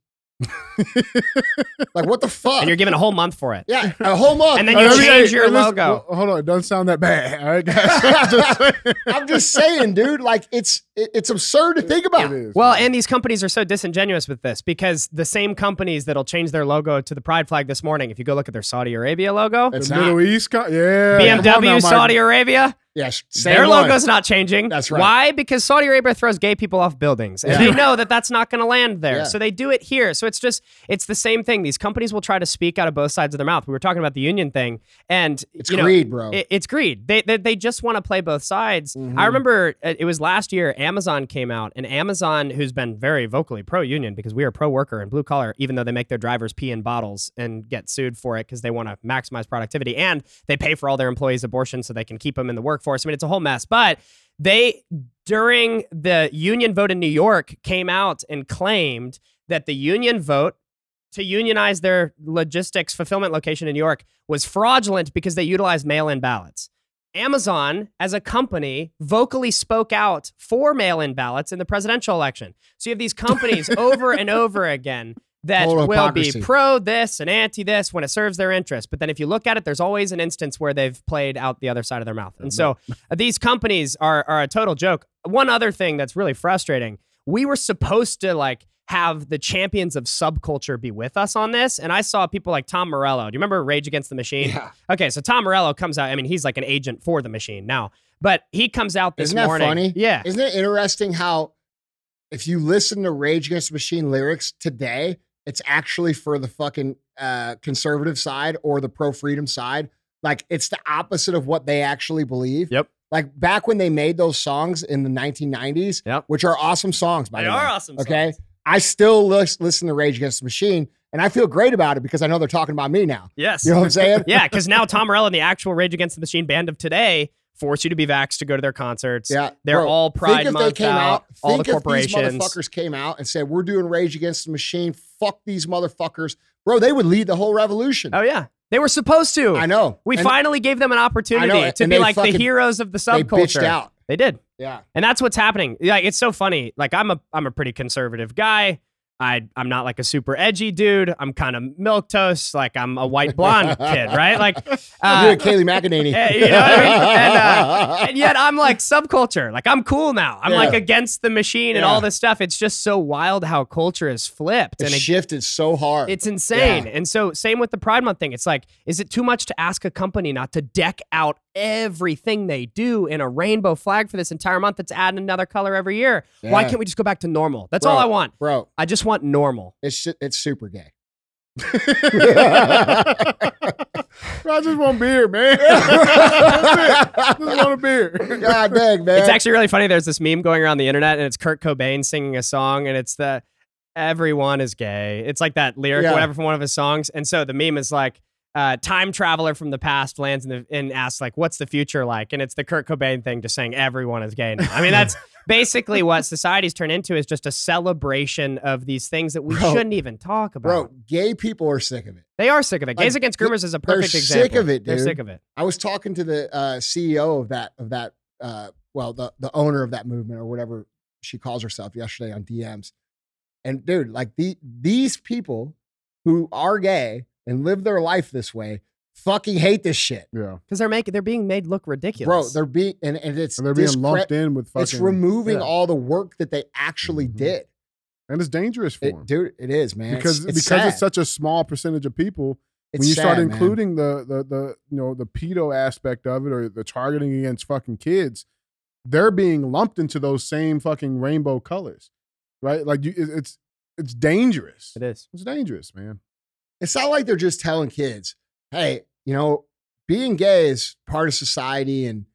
Like, what the fuck? And you're given a whole month for it. yeah, a whole month. And then you let me- change hey, your listen, logo. well, hold on, it doesn't sound that bad. All right, guys. I'm just saying. I'm just saying, dude. Like, it's it- it's absurd to think about. It is, Well, man. and these companies are so disingenuous with this because the same companies that'll change their logo to the pride flag this morning, if you go look at their Saudi Arabia logo, It's the not. Middle East, co- yeah. come on now, BMW Saudi Arabia, Yes, same their one. logo's not changing. That's right. Why? Because Saudi Arabia throws gay people off buildings, and Yeah. they know that that's not going to land there. Yeah. So they do it here. So it's just it's the same thing. These companies will try to speak out of both sides of their mouth. We were talking about the union thing, and It's you know, greed, bro. it- it's greed. They they, they just want to play both sides. Mhm. I remember uh, it was last year. Amazon came out, and Amazon, who's been very vocally pro union because we are pro worker and blue collar, even though they make their drivers pee in bottles and get sued for it because they want to maximize productivity and they pay for all their employees' abortions so they can keep them in the workforce. I mean, it's a whole mess. But they during the union vote in New York came out and claimed that the union vote to unionize their logistics fulfillment location in New York was fraudulent because they utilized mail in ballots. Amazon, as a company, vocally spoke out for mail in ballots in the presidential election. So you have these companies over and over again that Total will be pro this and anti this when it serves their interest. But then if you look at it, there's always an instance where they've played out the other side of their mouth. And so uh, these companies are, are a total joke. One other thing that's really frustrating we were supposed to like have the champions of subculture be with us on this. And I saw people like Tom Morello. Do you remember Rage Against the Machine? Yeah. Okay, so Tom Morello comes out. I mean, he's like an agent for the machine now, but he comes out this morning. Isn't that morning. funny? Yeah. Isn't it interesting how if you listen to Rage Against the Machine lyrics today, it's actually for the fucking uh, conservative side or the pro freedom side. Like it's the opposite of what they actually believe. Yep. Like back when they made those songs in the 1990s, Yep. which are awesome songs, by They the way. They are awesome. Okay. songs. I still listen to Rage Against the Machine, and I feel great about it because I know they're talking about me now. Yes. You know what I'm saying? yeah, because now Tom Morello and the actual Rage Against the Machine band of today force you to be vaxxed to go to their concerts. Yeah, They're bro, all Pride think if Month they came out, out. all think the if these motherfuckers came out and said, "We're doing Rage Against the Machine. Fuck these motherfuckers, bro." They would lead the whole revolution. Oh yeah, they were supposed to. I know. We And finally gave them an opportunity to be they like the heroes of the they subculture. out. They did. Yeah, And that's what's happening. Like it's so funny. Like I'm a I'm a pretty conservative guy. I I'm not like a super edgy dude. I'm kind of milk toast. Like I'm a white blonde kid, right? Like uh, doing Kayleigh McEnany. You know I mean? And, uh, and yet I'm like subculture. Like I'm cool now. I'm Yeah. like against the machine and all this stuff. It's just so wild how culture is flipped. It and it, shifted so hard. it's insane. Yeah. And so same with the Pride Month thing. It's like, is it too much to ask a company not to deck out everything they do in a rainbow flag for this entire month that's adding another color every year? Why can't we just go back to normal? That's Bro, all I want. bro. I just want normal. It's ju- it's super gay. I just want beer, man. That's it. Just want a beer. God dang, man. It's actually really funny. There's this meme going around the internet, and it's Kurt Cobain singing a song, and it's the "Everyone is gay." It's like that lyric, Yeah. or whatever, from one of his songs. And so the meme is like, uh, "Time traveler from the past lands in the, and asks like, what's the future like?" And it's the Kurt Cobain thing, just saying everyone is gay. Now. I mean, that's basically what society's turned into is just a celebration of these things that we Bro. shouldn't even talk about. bro. Gay people are sick of it. They are sick of it. Like, Gays Against they're- Groomers is a they're perfect sick of it, They're sick of it. I was talking to the uh, CEO of that of that uh, well the the owner of that movement or whatever she calls herself yesterday on DMs. And dude, like the these people who are gay and live their life this way fucking hate this shit. Yeah. Because they're making they're being made look ridiculous. Bro, they're being and, and it's And they're being discre- lumped in with fucking. it's removing yeah. all the work that they actually Mhm. did. and it's dangerous for It- them dude, it is, man. because it's, it's because sad. it's such a small percentage of people. It's when you start sad, man. including the the the you know the pedo aspect of it or the targeting against fucking kids, they're being lumped into those same fucking rainbow colors, right? Like you, it- it's it's dangerous. It is. It's dangerous, man. It's not like they're just telling kids, hey, you know, being gay is part of society and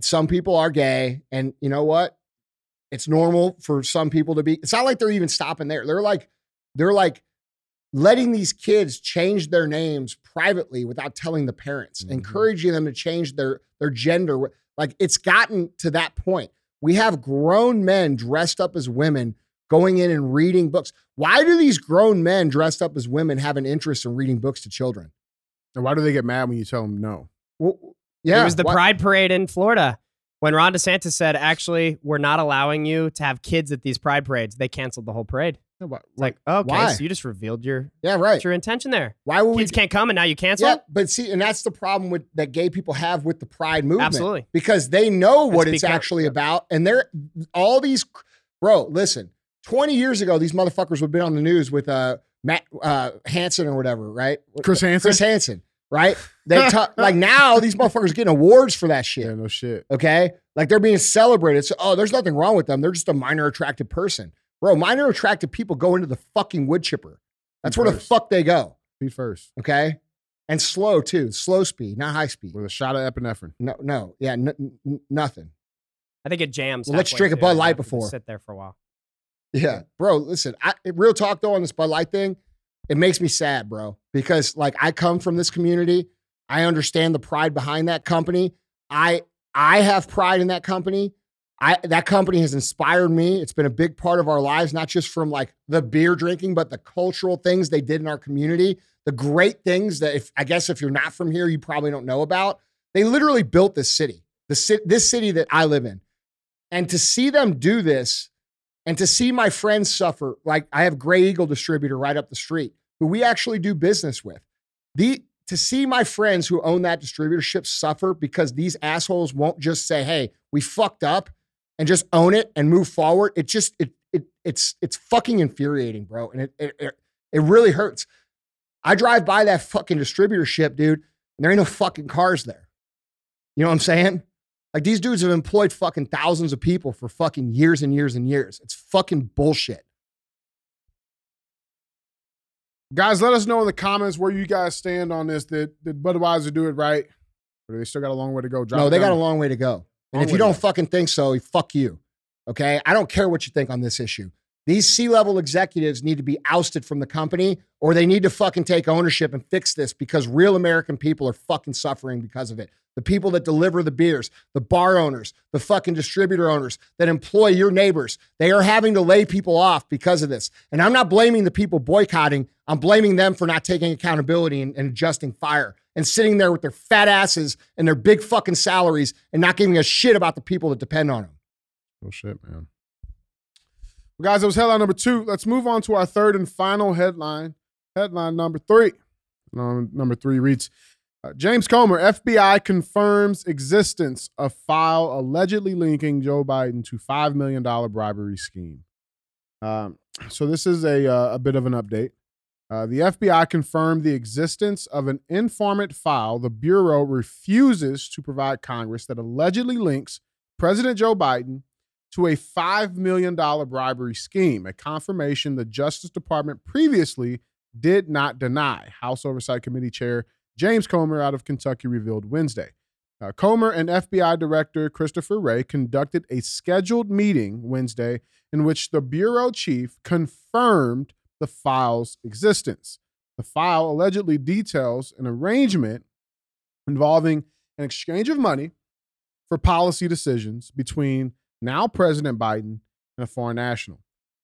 some people are gay. And you know what? It's normal for some people to be. It's not like they're even stopping there. They're like, they're like letting these kids change their names privately without telling the parents, Mhm. encouraging them to change their their gender. Like it's gotten to that point. We have grown men dressed up as women going in and reading books. Why do these grown men dressed up as women have an interest in reading books to children? And why do they get mad when you tell them no? Well, yeah, it was the why- Pride Parade in Florida when Ron DeSantis said, "Actually, we're not allowing you to have kids at these Pride parades." They canceled the whole parade. Yeah, why- It's like, okay, Why? so you just revealed your Yeah, right. your intention there. Why would we? Kids can't come, and now you cancel. Yeah, but see, and that's the problem with that gay people have with the pride movement. Absolutely. because they know what It's it's because- actually about, and they're all these. Bro, listen. Twenty years ago, these motherfuckers would have been on the news with uh Matt uh Hansen or whatever, right? Chris Hansen. Chris Hansen, right? They ta- like now these motherfuckers are getting awards for that shit. Yeah, no shit. Okay. Like they're being celebrated. So, oh, there's nothing wrong with them. They're just a minor attracted person. Bro, minor attracted people go into the fucking wood chipper. That's where the fuck they go. Feet first Okay. And slow too. Slow speed, not high speed. with a shot of epinephrine. No, no. Yeah, n- n- nothing. I think it jams. Well, let's drink a Bud Light have to just before. Sit there for a while. Yeah. Bro, listen, I, real talk though on this Bud Light thing, it makes me sad, bro, because like I come from this community. I understand the pride behind that company. I I have pride in that company. I that company has inspired me. It's been a big part of our lives, not just from like the beer drinking, but the cultural things they did in our community, the great things that if I guess if you're not from here, you probably don't know about. They literally built this city, the this city that I live in. And to see them do this and to see my friends suffer, like I have Grey Eagle distributor right up the street, who we actually do business with. The to see my friends who own that distributorship suffer because these assholes won't just say, "Hey, we fucked up," and just own it and move forward. It just it it it's it's fucking infuriating, bro, and it it it, it really hurts. I drive by that fucking distributorship, dude, and there ain't no fucking cars there. You know what I'm saying? Like these dudes have employed fucking thousands of people for fucking years and years and years. It's fucking bullshit. Guys, let us know in the comments where you guys stand on this. Did, did Budweiser do it right? Or they still got a long way to go? Drop no, they got a long way to go. And Long if you don't fucking think so, fuck you. Okay. I don't care what you think on this issue. These C level executives need to be ousted from the company or they need to fucking take ownership and fix this because real American people are fucking suffering because of it. The people that deliver the beers, the bar owners, the fucking distributor owners that employ your neighbors, they are having to lay people off because of this. And I'm not blaming the people boycotting, I'm blaming them for not taking accountability and, and adjusting fire and sitting there with their fat asses and their big fucking salaries and not giving a shit about the people that depend on them. Oh shit, man. Well, guys, that was headline number two. Let's move on to our third and final headline. Headline number three. Number three reads uh, James Comer, FBI confirms existence of file allegedly linking Joe Biden to $5 million bribery scheme. Um, so, this is a, uh, a bit of an update. Uh, the FBI confirmed the existence of an informant file the Bureau refuses to provide Congress that allegedly links President Joe Biden to a $5 million bribery scheme, a confirmation the Justice Department previously did not deny. House Oversight Committee Chair James Comer out of Kentucky revealed Wednesday. Uh, Comer and FBI Director Christopher Wray conducted a scheduled meeting Wednesday in which the Bureau chief confirmed the file's existence. The file allegedly details an arrangement involving an exchange of money for policy decisions between now President Biden and a foreign national.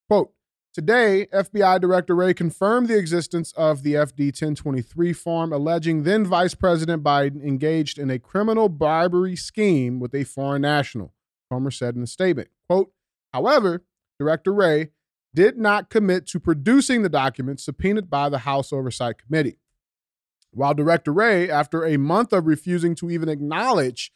Quote, Today, FBI Director Wray confirmed the existence of the FD 1023 form alleging then Vice President Biden engaged in a criminal bribery scheme with a foreign national, Comer said in a statement. Quote, However, Director Wray did not commit to producing the documents subpoenaed by the House Oversight Committee. While Director Wray, after a month of refusing to even acknowledge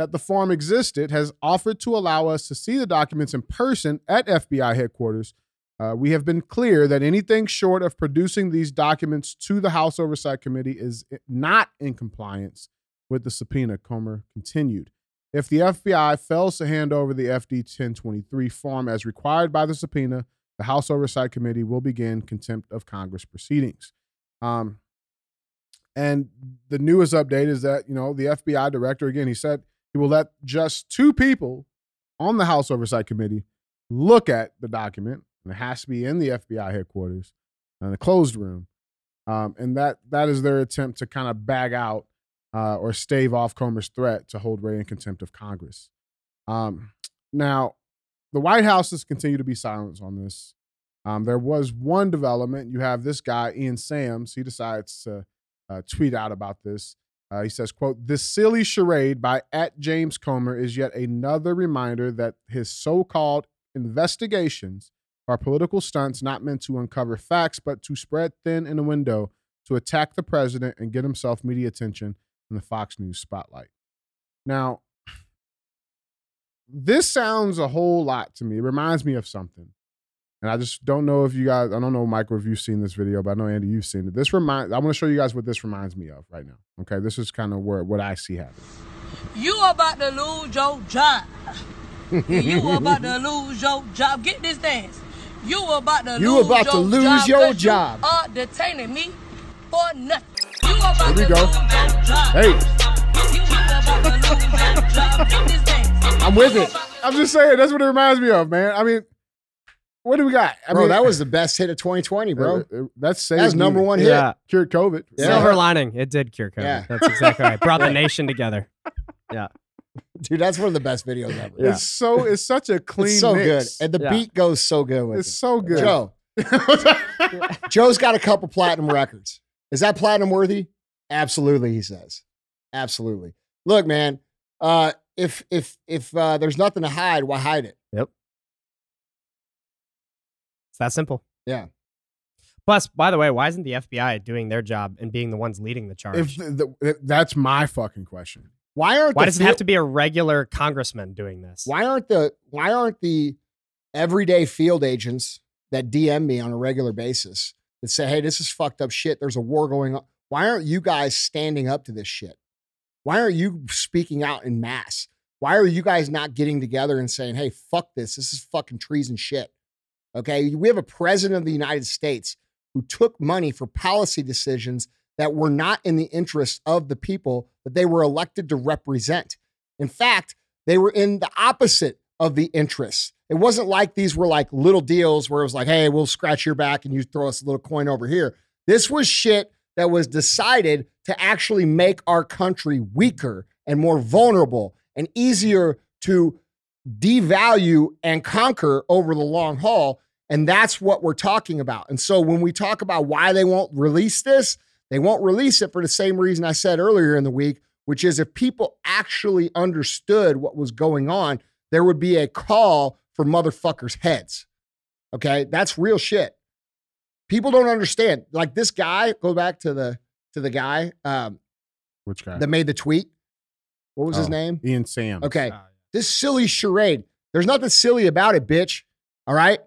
that the form existed, has offered to allow us to see the documents in person at FBI headquarters, uh, we have been clear that anything short of producing these documents to the House Oversight Committee is not in compliance with the subpoena, Comer continued. If the FBI fails to hand over the FD 1023 form as required by the subpoena, the House Oversight Committee will begin contempt of Congress proceedings. Um, and the newest update is that, you know, the FBI director, again, he said he will let just two people on the House Oversight Committee look at the document. And it has to be in the FBI headquarters in a closed room. Um, and that that is their attempt to kind of bag out uh, or stave off Comer's threat to hold Wray in contempt of Congress. Um, now, the White House has continued to be silent on this. Um, there was one development. You have this guy, Ian Sams. He decides to uh, tweet out about this. Uh, he says, quote, this silly charade by at James Comer is yet another reminder that his so-called investigations are political stunts not meant to uncover facts, but to spread thin in a window to attack the president and get himself media attention in the Fox News spotlight. Now, this sounds a whole lot to me. It reminds me of something. And I just don't know if you guys, I don't know, Michael, if you've seen this video, but I know, Andy, you've seen it. This reminds, I want to show you guys what this reminds me of right now. Okay. This is kind of where, what I see happening. You about to lose your job. you about to lose your job. Get this dance. You about to You lose about to your lose job. your job. You are detaining me for nothing. You about Here we to go. lose your job. Hey, You about to lose your job. Get this dance. I'm with it. I'm just saying, that's what it reminds me of, man. I mean, what do we got? I Bro, mean, that was the best hit of 2020, bro. that's saved That's number one hit. Yeah. Cured COVID. Yeah. Silver lining. It did cure COVID. Yeah. That's exactly right. Brought the nation together. Yeah. Dude, that's one of the best videos ever. Yeah. It's so it's such a clean. It's so mix. good. And the Yeah. beat goes so good with it. It's it. so good. Joe. Joe's got a couple platinum records. Is that platinum worthy? Absolutely, he says. Absolutely. Look, man, uh, if if if uh, there's nothing to hide, why hide it? That simple. Yeah. Plus, by the way, why isn't the FBI doing their job and being the ones leading the charge? if the, the, that's my fucking question. Why aren't why the does it have to be a regular congressman doing this? Why aren't the why aren't the everyday field agents that DM me on a regular basis that say, hey, this is fucked up shit. There's a war going on. Why aren't you guys standing up to this shit? Why aren't you speaking out in mass? Why are you guys not getting together and saying, hey, fuck this? This is fucking treason shit. Okay. We have a president of the United States who took money for policy decisions that were not in the interest of the people that they were elected to represent. In fact, they were in the opposite of the interests. It wasn't like these were like little deals where it was like, hey, we'll scratch your back and you throw us a little coin over here. This was shit that was decided to actually make our country weaker and more vulnerable and easier to devalue and conquer over the long haul. And that's what we're talking about. And so when we talk about why they won't release this, they won't release it for the same reason I said earlier in the week, which is if people actually understood what was going on, there would be a call for motherfuckers' heads. Okay, that's real shit. People don't understand. Like this guy, go back to the to the guy um, Which guy? that made the tweet. What was his Oh, name? Ian Sam. Okay, this silly charade. There's nothing silly about it, bitch. All right,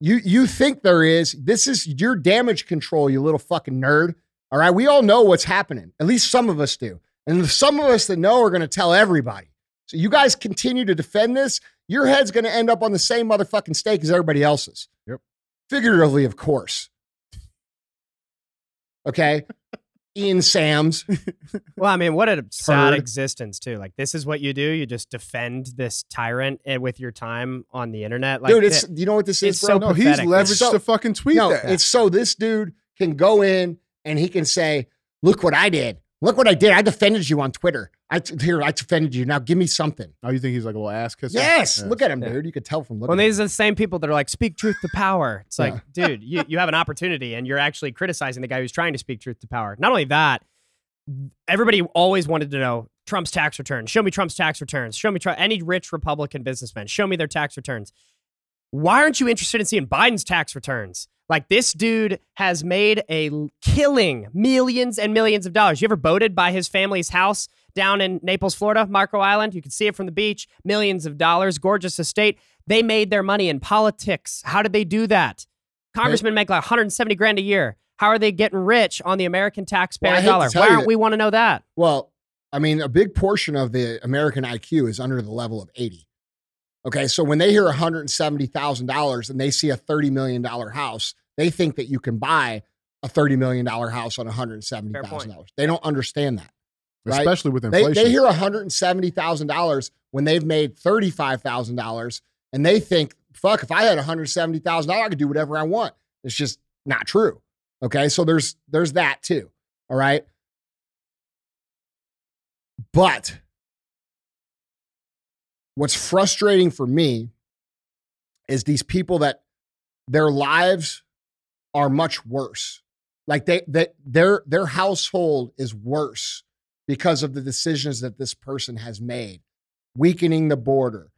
you you think there is. This is your damage control, you little fucking nerd. All right, we all know what's happening. At least some of us do, and some of us that know are going to tell everybody. So you guys continue to defend this. Your head's going to end up on the same motherfucking stake as everybody else's. Yep. Figuratively, of course. Okay. Ian Sams. Well, I mean, what a sad existence too. Like this is what you do. You just defend this tyrant and with your time on the internet. Like Dude, it's th- you know what this is, bro? so No, he's leveraged So- to fucking tweet no, that. it's so this dude can go in and he can say, "Look what I did. Look what I did. I defended you on Twitter. I t- here I defended you. Now give me something." oh, you think he's like a little ass kisser? Yes, Yeah. look at him, Yeah. dude. You could tell from looking. Well, at him. these are the same people that are like, speak truth to power. It's like, Yeah. dude, you, you have an opportunity and you're actually criticizing the guy who's trying to speak truth to power. Not only that, everybody always wanted to know Trump's tax returns. Show me Trump's tax returns. Show me Trump, any rich Republican businessman. Show me their tax returns. Why aren't you interested in seeing Biden's tax returns? Like this dude has made a killing millions and millions of dollars. You ever boated by his family's house down in Naples, Florida, Marco Island? You can see it from the beach. Millions of dollars, gorgeous estate. They made their money in politics. How did they do that? Congressmen make like 170 grand a year. How are they getting rich on the American taxpayer Well, I hate to dollar? Why aren't that- we want to know that? Well, I mean, a big portion of the American IQ is under the level of 80. Okay. So when they hear $170,000 and they see a $30 million house, they think that you can buy a $30 million house on $170,000. They don't understand that. Right? especially with They, inflation. they hear $170,000 when they've made $35,000 and they think, fuck, if I had $170,000, I could do whatever I want. It's just not true. Okay. So there's, there's that too. All right. But what's frustrating for me is these people that their lives are much worse. Like they, they their their household is worse because of the decisions that this person has made, weakening the border,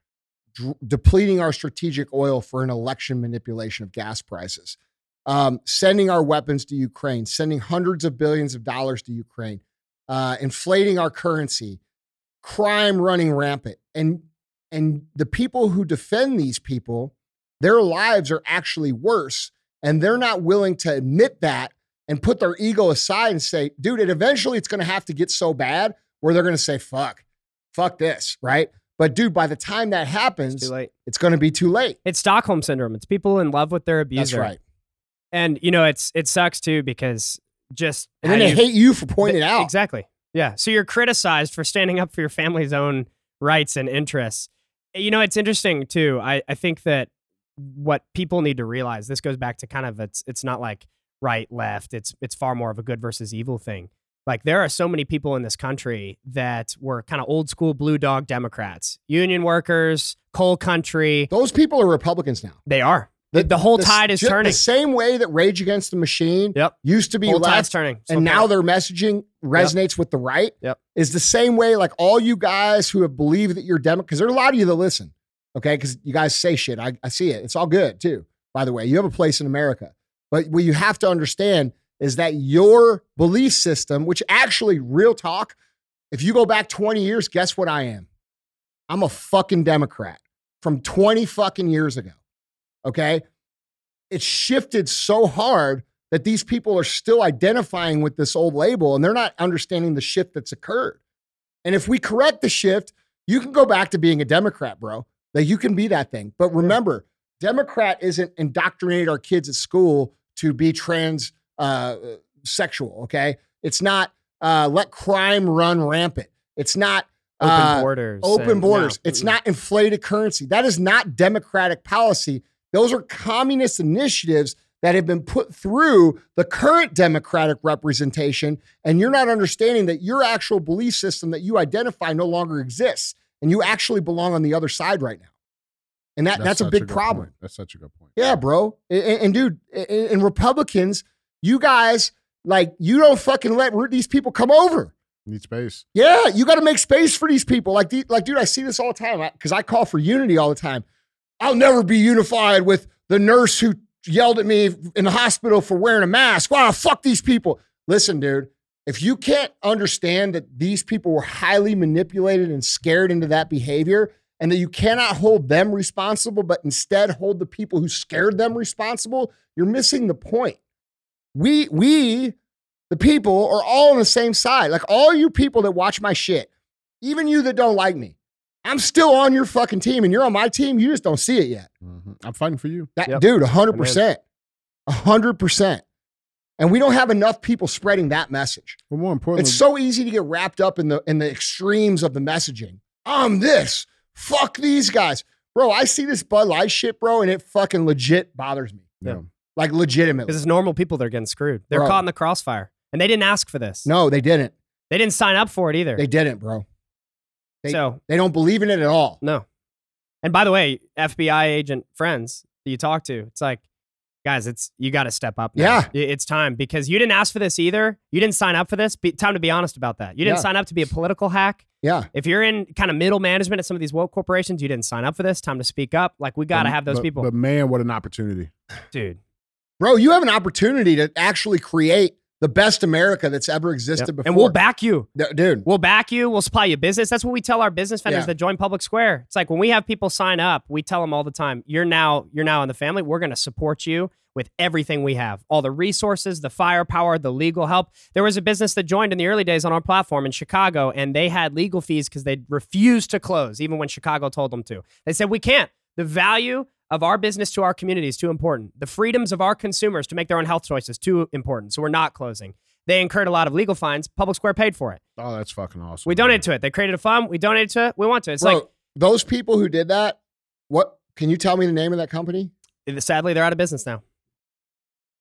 dr- depleting our strategic oil for an election manipulation of gas prices, um, sending our weapons to Ukraine, sending hundreds of billions of dollars to Ukraine, uh, inflating our currency, crime running rampant, and and the people who defend these people, their lives are actually worse, and they're not willing to admit that and put their ego aside and say, dude, it eventually it's going to have to get so bad where they're going to say, fuck, fuck this, right? But dude, by the time that happens, late. it's going to be too late. It's Stockholm syndrome. It's people in love with their abuser. That's right. And you know, it's it sucks too because just And then they you- hate you for pointing it out. Exactly. Yeah. So you're criticized for standing up for your family's own rights and interests. You know, it's interesting too. I, I think that what people need to realize, this goes back to kind of it's it's not like right, left. It's it's far more of a good versus evil thing. Like there are so many people in this country that were kind of old school blue dog Democrats, union workers, coal country. Those people are Republicans now. They are. The, the whole s- tide is ju- turning. The same way that Rage Against the Machine Yep. used to be Whole left, tide's turning. So and now their messaging resonates with the right. Yep. Is the same way like all you guys who have believed that you're Democrat, because there are a lot of you that listen, okay? Because you guys say shit. I, I see it. It's all good too, by the way. You have a place in America. But what you have to understand is that your belief system, which actually, real talk, if you go back 20 years, guess what I am? I'm a fucking Democrat from 20 fucking years ago. Okay. It's shifted so hard that these people are still identifying with this old label and they're not understanding the shift that's occurred. And if we correct the shift, you can go back to being a Democrat, bro. Like you can be that thing. But remember, Democrat isn't indoctrinate our kids at school to be trans uh, sexual. Okay. It's not uh, let crime run rampant. It's not Open uh, borders. open borders. no. It's not inflated currency. That is not democratic policy. Those are communist initiatives that have been put through the current democratic representation. And you're not understanding that your actual belief system that you identify no longer exists. And you actually belong on the other side right now. And that, that's, a big good problem. point. That's such a good point. Yeah, bro. And, and- dude, and, Republicans, you guys, like, you don't fucking let these people come over. Need space. Yeah, you got to make space for these people. Like, the, like, dude, I see this all the time because I call for unity all the time. I'll never be unified with the nurse who yelled at me in the hospital for wearing a mask. Wow, fuck these people. Listen, dude, if you can't understand that these people were highly manipulated and scared into that behavior, and that you cannot hold them responsible, but instead hold the people who scared them responsible, you're missing the point. We, we, the people are all on the same side. Like all you people that watch my shit, even you that don't like me, I'm still on your fucking team and you're on my team. You just don't see it yet. Mhm. I'm fighting for you. That Yep. dude, hundred percent, hundred percent. And we don't have enough people spreading that message. But more importantly, It's so easy to get wrapped up in the in the extremes of the messaging. I'm this. Fuck these guys, bro. I see this Bud Light shit, bro, and it fucking legit bothers me. yeah. Like legitimately. Because it's normal people that are getting screwed. They're Bro. caught in the crossfire. And they didn't ask for this. No, they didn't. They didn't sign up for it either. They didn't, bro. They, so, they don't believe in it at all. no. And by the way, FBI agent friends that you talk to, it's like, guys, it's you got to step up. Now. Yeah. It's time because you didn't ask for this either. You didn't sign up for this. Be, time to be honest about that. You didn't Yeah. sign up to be a political hack. Yeah. If you're in kind of middle management at some of these woke corporations, you didn't sign up for this. Time to speak up. Like we got to But- have those but- people, But man, what an opportunity. dude. Bro, you have an opportunity to actually create the best America that's ever existed Yep. before. And we'll back you. Dude. We'll back you. We'll supply you business. That's what we tell our business vendors Yeah. that join Public Square. It's like when we have people sign up, we tell them all the time, "You're now you're now in the family. We're going to support you with everything we have, all the resources, the firepower, the legal help." There was a business that joined in the early days on our platform in Chicago, and they had legal fees because they refused to close, even when Chicago told them to. They said, "We can't. The value." Of our business to our community is too important. The freedoms of our consumers to make their own health choices too important. So we're not closing. They incurred a lot of legal fines. Public Square paid for it. Oh, that's fucking awesome. We donated to it. They created a fund. We donated to it. We want to. It's Bro, those people who did that, what can you tell me the name of that company? like sadly they're out of business now.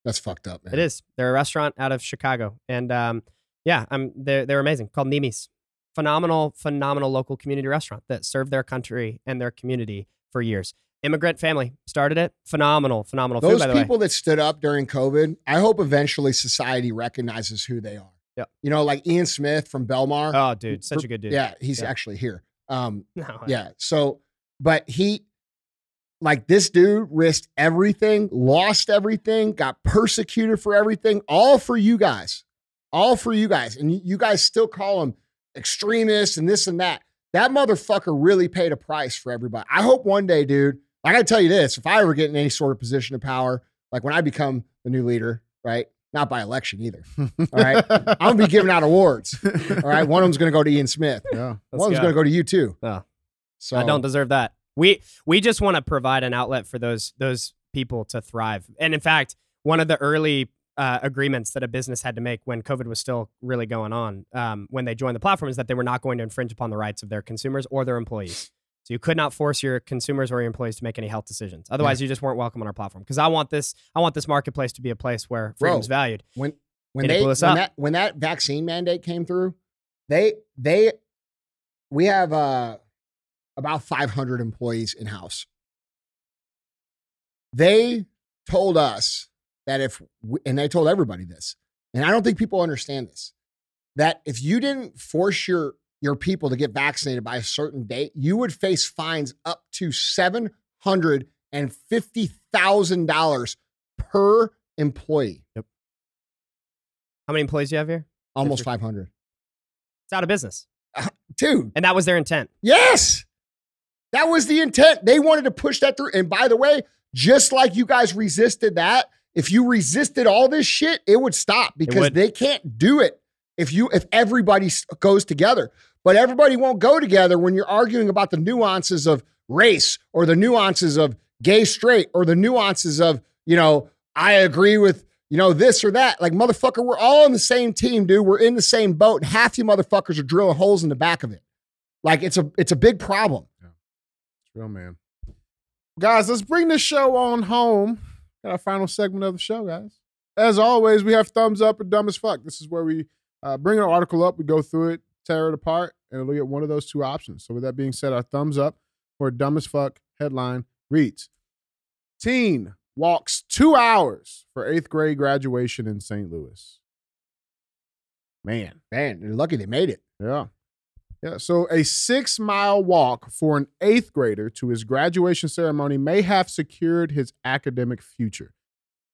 That's fucked up, man. It is. They're a restaurant out of Chicago, and um, yeah, I'm they're they're amazing. Called Nini's. Phenomenal, phenomenal local community restaurant that served their country and their community for years. Immigrant family started it. Phenomenal, phenomenal food. Those By the way, people that stood up during COVID, I hope eventually society recognizes who they are. Yeah, You know, like Ian Smith from Bellmawr. oh dude, such a good dude. Yeah, he's Yeah. actually here. Um, No, yeah. So, but he, like this dude, risked everything, lost everything, got persecuted for everything, all for you guys, all for you guys, and you, you guys still call him extremist and this and that. That motherfucker really paid a price for everybody. I hope one day, dude. I gotta tell you this: if I ever get in any sort of position of power, like when I become the new leader, right? Not by election either. All right, I'm gonna be giving out awards. All right, one of them's gonna go to Ian Smith. Yeah. Let's One's go. gonna go to you too. Oh. So I don't deserve that. We we just want to provide an outlet for those those people to thrive. And in fact, one of the early uh, agreements that a business had to make when COVID was still really going on, um, when they joined the platform, is that they were not going to infringe upon the rights of their consumers or their employees. So you could not force your consumers or your employees to make any health decisions. Otherwise, you just weren't welcome on our platform. Because I want this, I want this marketplace to be a place where freedom's Bro. valued. when when And they when that when that vaccine mandate came through, they they we have uh about 500 employees in house. They told us that if we, and they told everybody this, and I don't think people understand this, that if you didn't force your your people to get vaccinated by a certain date, you would face fines up to seven hundred and fifty thousand dollars per employee. Yep. How many employees do you have here? Almost 500. It's out of business. Uh, dude, And that was their intent. yes. That was the intent. They wanted to push that through. And by the way, Just like you guys resisted that, if you resisted all this shit, it would stop because would. they can't do it if you if everybody goes together. But everybody won't go together when you're arguing about the nuances of race or the nuances of gay straight or the nuances of, you know, I agree with, you know, this or that. Like motherfucker, we're all on the same team, dude. We're in the same boat and half you motherfuckers are drilling holes in the back of it. Like it's a it's a big problem. It's real, man. Guys, let's bring this show on home. Got our final segment of the show, guys. As always, we have thumbs up and dumb as fuck. This is where we uh, bring an article up, we go through it, tear it apart, and look at one of those two options. So, with that being said, our thumbs up for dumb as fuck headline reads Teen walks two hours for eighth grade graduation in St. Louis. Man, Man, they're lucky they made it. yeah. Yeah. So a six mile walk for an eighth grader to his graduation ceremony may have secured his academic future.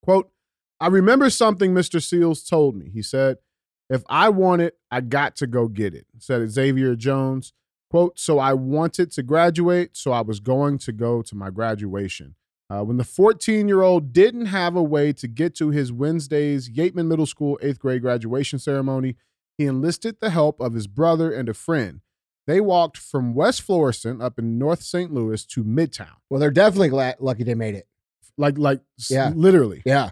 Quote, I remember something Mr. Seals told me. He said, If I want it, I got to go get it, said Xavier Jones. Quote, so I wanted to graduate, so I was going to go to my graduation. Uh, when the 14 year old didn't have a way to get to his Wednesday's Yeatman Middle School eighth grade graduation ceremony, he enlisted the help of his brother and a friend. They walked from West Florissant up in North St. Louis to Midtown, Well, they're definitely glad, lucky they made it. like like Yeah. literally Yeah.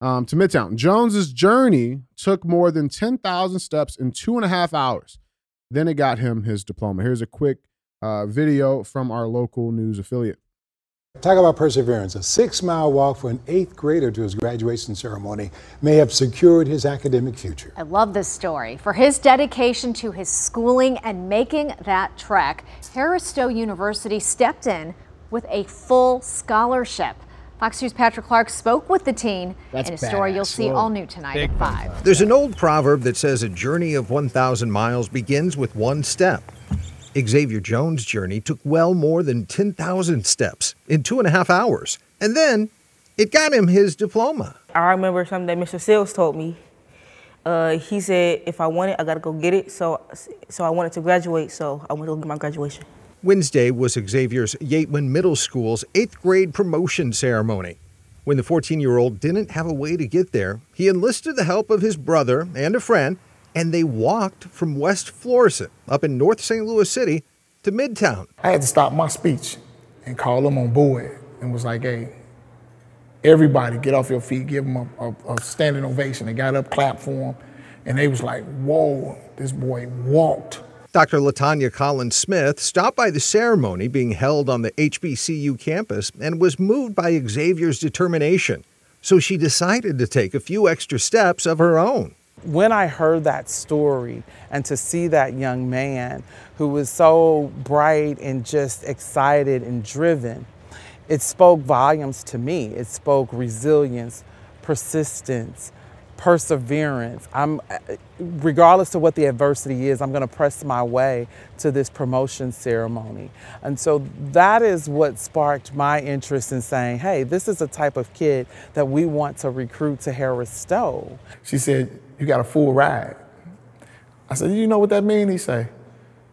Um, to Midtown. Jones's journey took more than ten thousand steps in two and a half hours. Then it got him his diploma. Here's a quick uh, video from our local news affiliate. Talk about perseverance. A six mile walk for an eighth grader to his graduation ceremony may have secured his academic future. I love this story. For his dedication to his schooling and making that trek, Harris Stowe University stepped in with a full scholarship. Fox News' Patrick Clark spoke with the teen That's in a story you'll see Whoa. all new tonight Big at 5. There's an old proverb that says a journey of 1,000 miles begins with one step. Xavier Jones' journey took well more than 10,000 steps in two and a half hours. And then it got him his diploma. I remember something that Mr. Sales told me. Uh, he said, if I want it, I gotta go get it. So, so I wanted to graduate. So I went to go get my graduation. Wednesday was Xavier's Yeatman Middle School's eighth grade promotion ceremony. When the 14 year old didn't have a way to get there, he enlisted the help of his brother and a friend, and they walked from West Florissant up in North St. Louis City to Midtown. I had to stop my speech and call them on board and was like, hey, everybody get off your feet, give them a, a, a standing ovation. They got up, clapped for him, and they was like, whoa, this boy walked. Dr. LaTonya Collins Smith stopped by the ceremony being held on the HBCU campus and was moved by Xavier's determination. So she decided to take a few extra steps of her own. when I heard that story and to see that young man who was so bright and just excited and driven, it spoke volumes to me. It spoke resilience, persistence, perseverance. I'm regardless of what the adversity is, I'm going to press my way to this promotion ceremony. And so that is what sparked my interest in saying, "Hey, this is a type of kid that we want to recruit to Harris Stowe." She said, you got a full ride. I said, you know what that means? He say,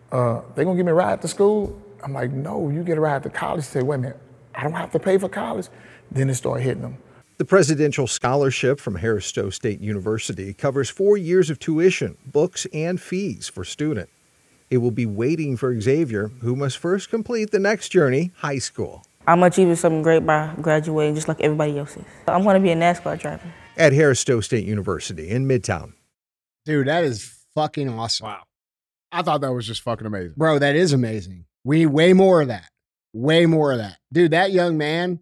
uh, they gonna give me a ride to school? I'm like, no, you get a ride to college. He said, wait a minute, I don't have to pay for college? Then it started hitting him. The Presidential Scholarship from Harris Stowe State University covers four years of tuition, books, and fees for student. It will be waiting for Xavier, who must first complete the next journey, high school. I'm achieving something great by graduating, just like everybody else is. I'm gonna be a NASCAR driver. At Harris Stowe State University in Midtown. Dude, that is fucking awesome. Wow. I thought that was just fucking amazing. Bro, that is amazing. We need way more of that. Way more of that. Dude, that young man,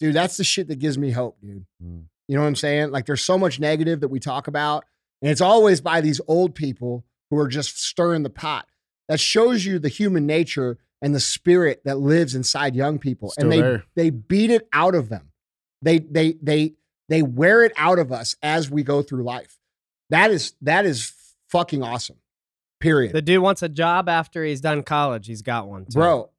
dude, that's the shit that gives me hope, dude. Mm. You know what I'm saying? Like there's so much negative that we talk about, and it's always by these old people who are just stirring the pot. That shows you the human nature and the spirit that lives inside young people. Still and they there. they beat it out of them. They they they they wear it out of us as we go through life. That is that is fucking awesome. Period. The dude wants a job after he's done college. He's got one, too. bro,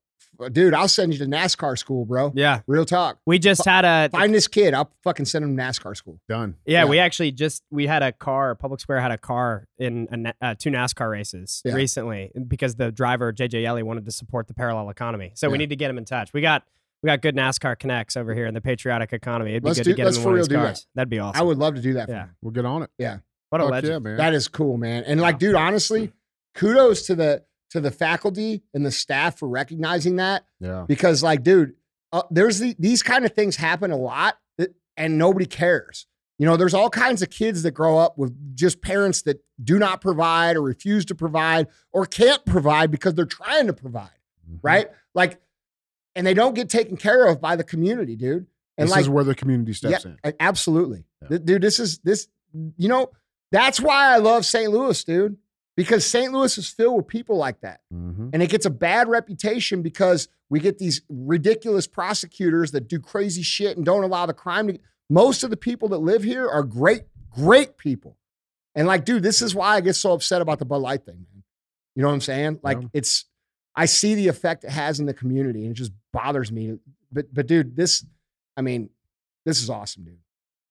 dude, I'll send you to NASCAR school, bro. Yeah. Real talk. We just had a Find this kid. I'll fucking send him to NASCAR school. Done. Yeah, Yeah. we actually just we had a car. Public Square had a car in a, uh, two NASCAR races Yeah. recently because the driver JJ Yeley wanted to support the parallel economy. So we need to get him in touch. We got We got good NASCAR connects over here in the patriotic economy. It'd be Let's good do- to get let's him in for one real of these do that. cars. That'd be awesome. I would love to do that. For Yeah. him. We'll get on it. Yeah. What a Fuck legend. yeah, man. That is cool, man. And like, dude, honestly, kudos to the to the faculty and the staff for recognizing that yeah. because, like, dude, uh, there's the, these kind of things happen a lot, that, and nobody cares. You know, there's all kinds of kids that grow up with just parents that do not provide or refuse to provide or can't provide because they're trying to provide, Mm-hmm. right? Like, and they don't get taken care of by the community, dude. And this like, is where the community steps yeah, in. Absolutely. Th- Dude, this is this, you know, that's why I love St. Louis, dude, because St. Louis is filled with people like that. Mm-hmm. And it gets a bad reputation because we get these ridiculous prosecutors that do crazy shit and don't allow the crime to. Most of the people that live here are great, great people. And like, dude, this is why I get so upset about the Bud Light thing, man. You know what I'm saying? Like, Yeah. it's, I see the effect it has in the community and it just bothers me. But, but dude, this, I mean, this is awesome, dude.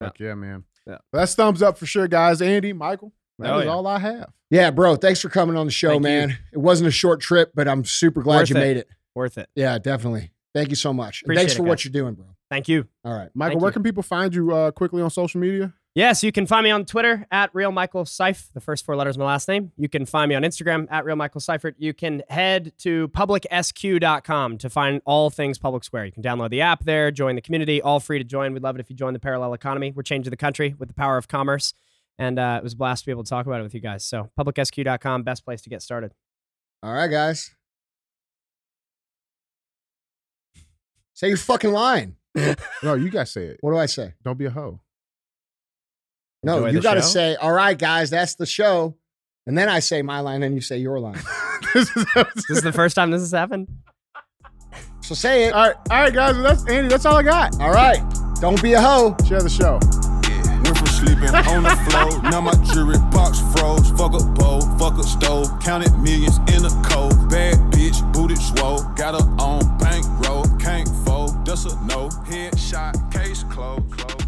Fuck yeah, man. Yeah. That's thumbs up for sure, guys. Andy, Michael, that Oh, is yeah. all I have. Yeah, bro. Thanks for coming on the show, Thank you. man. It wasn't a short trip, but I'm super glad Worth you it. made it. Worth it. Yeah, definitely. Thank you so much. And Appreciate thanks it, for what you're doing, bro. Thank you. All right. Michael, Thank where you. can people find you uh, quickly on social media? Yes, you can find me on Twitter at Real Michael Seif, the first four letters of my last name. You can find me on Instagram at Real Michael Seifert. You can head to publicsq.com to find all things Public Square. You can download the app there, join the community, all free to join. We'd love it if you join the parallel economy. We're changing the country with the power of commerce. And uh, it was a blast to be able to talk about it with you guys. So, publicsq.com, best place to get started. All right, guys. Say your fucking line. No, you guys say it. What do I say? Don't be a hoe. No, Enjoy you got to say, all right, guys, that's the show. And then I say my line, and you say your line. this is, This is the first time this has happened. So say it. all right, all right, guys. That's Andy. That's all I got. All right. Don't be a hoe. Share the show. Went from sleeping on the floor. Now my jewelry box froze. Fuck a bowl, fuck a stove. Counted millions in a cold. Bad bitch, booted swole. Got her on bankroll. Can't fold, that's a no. Headshot, case closed. closed.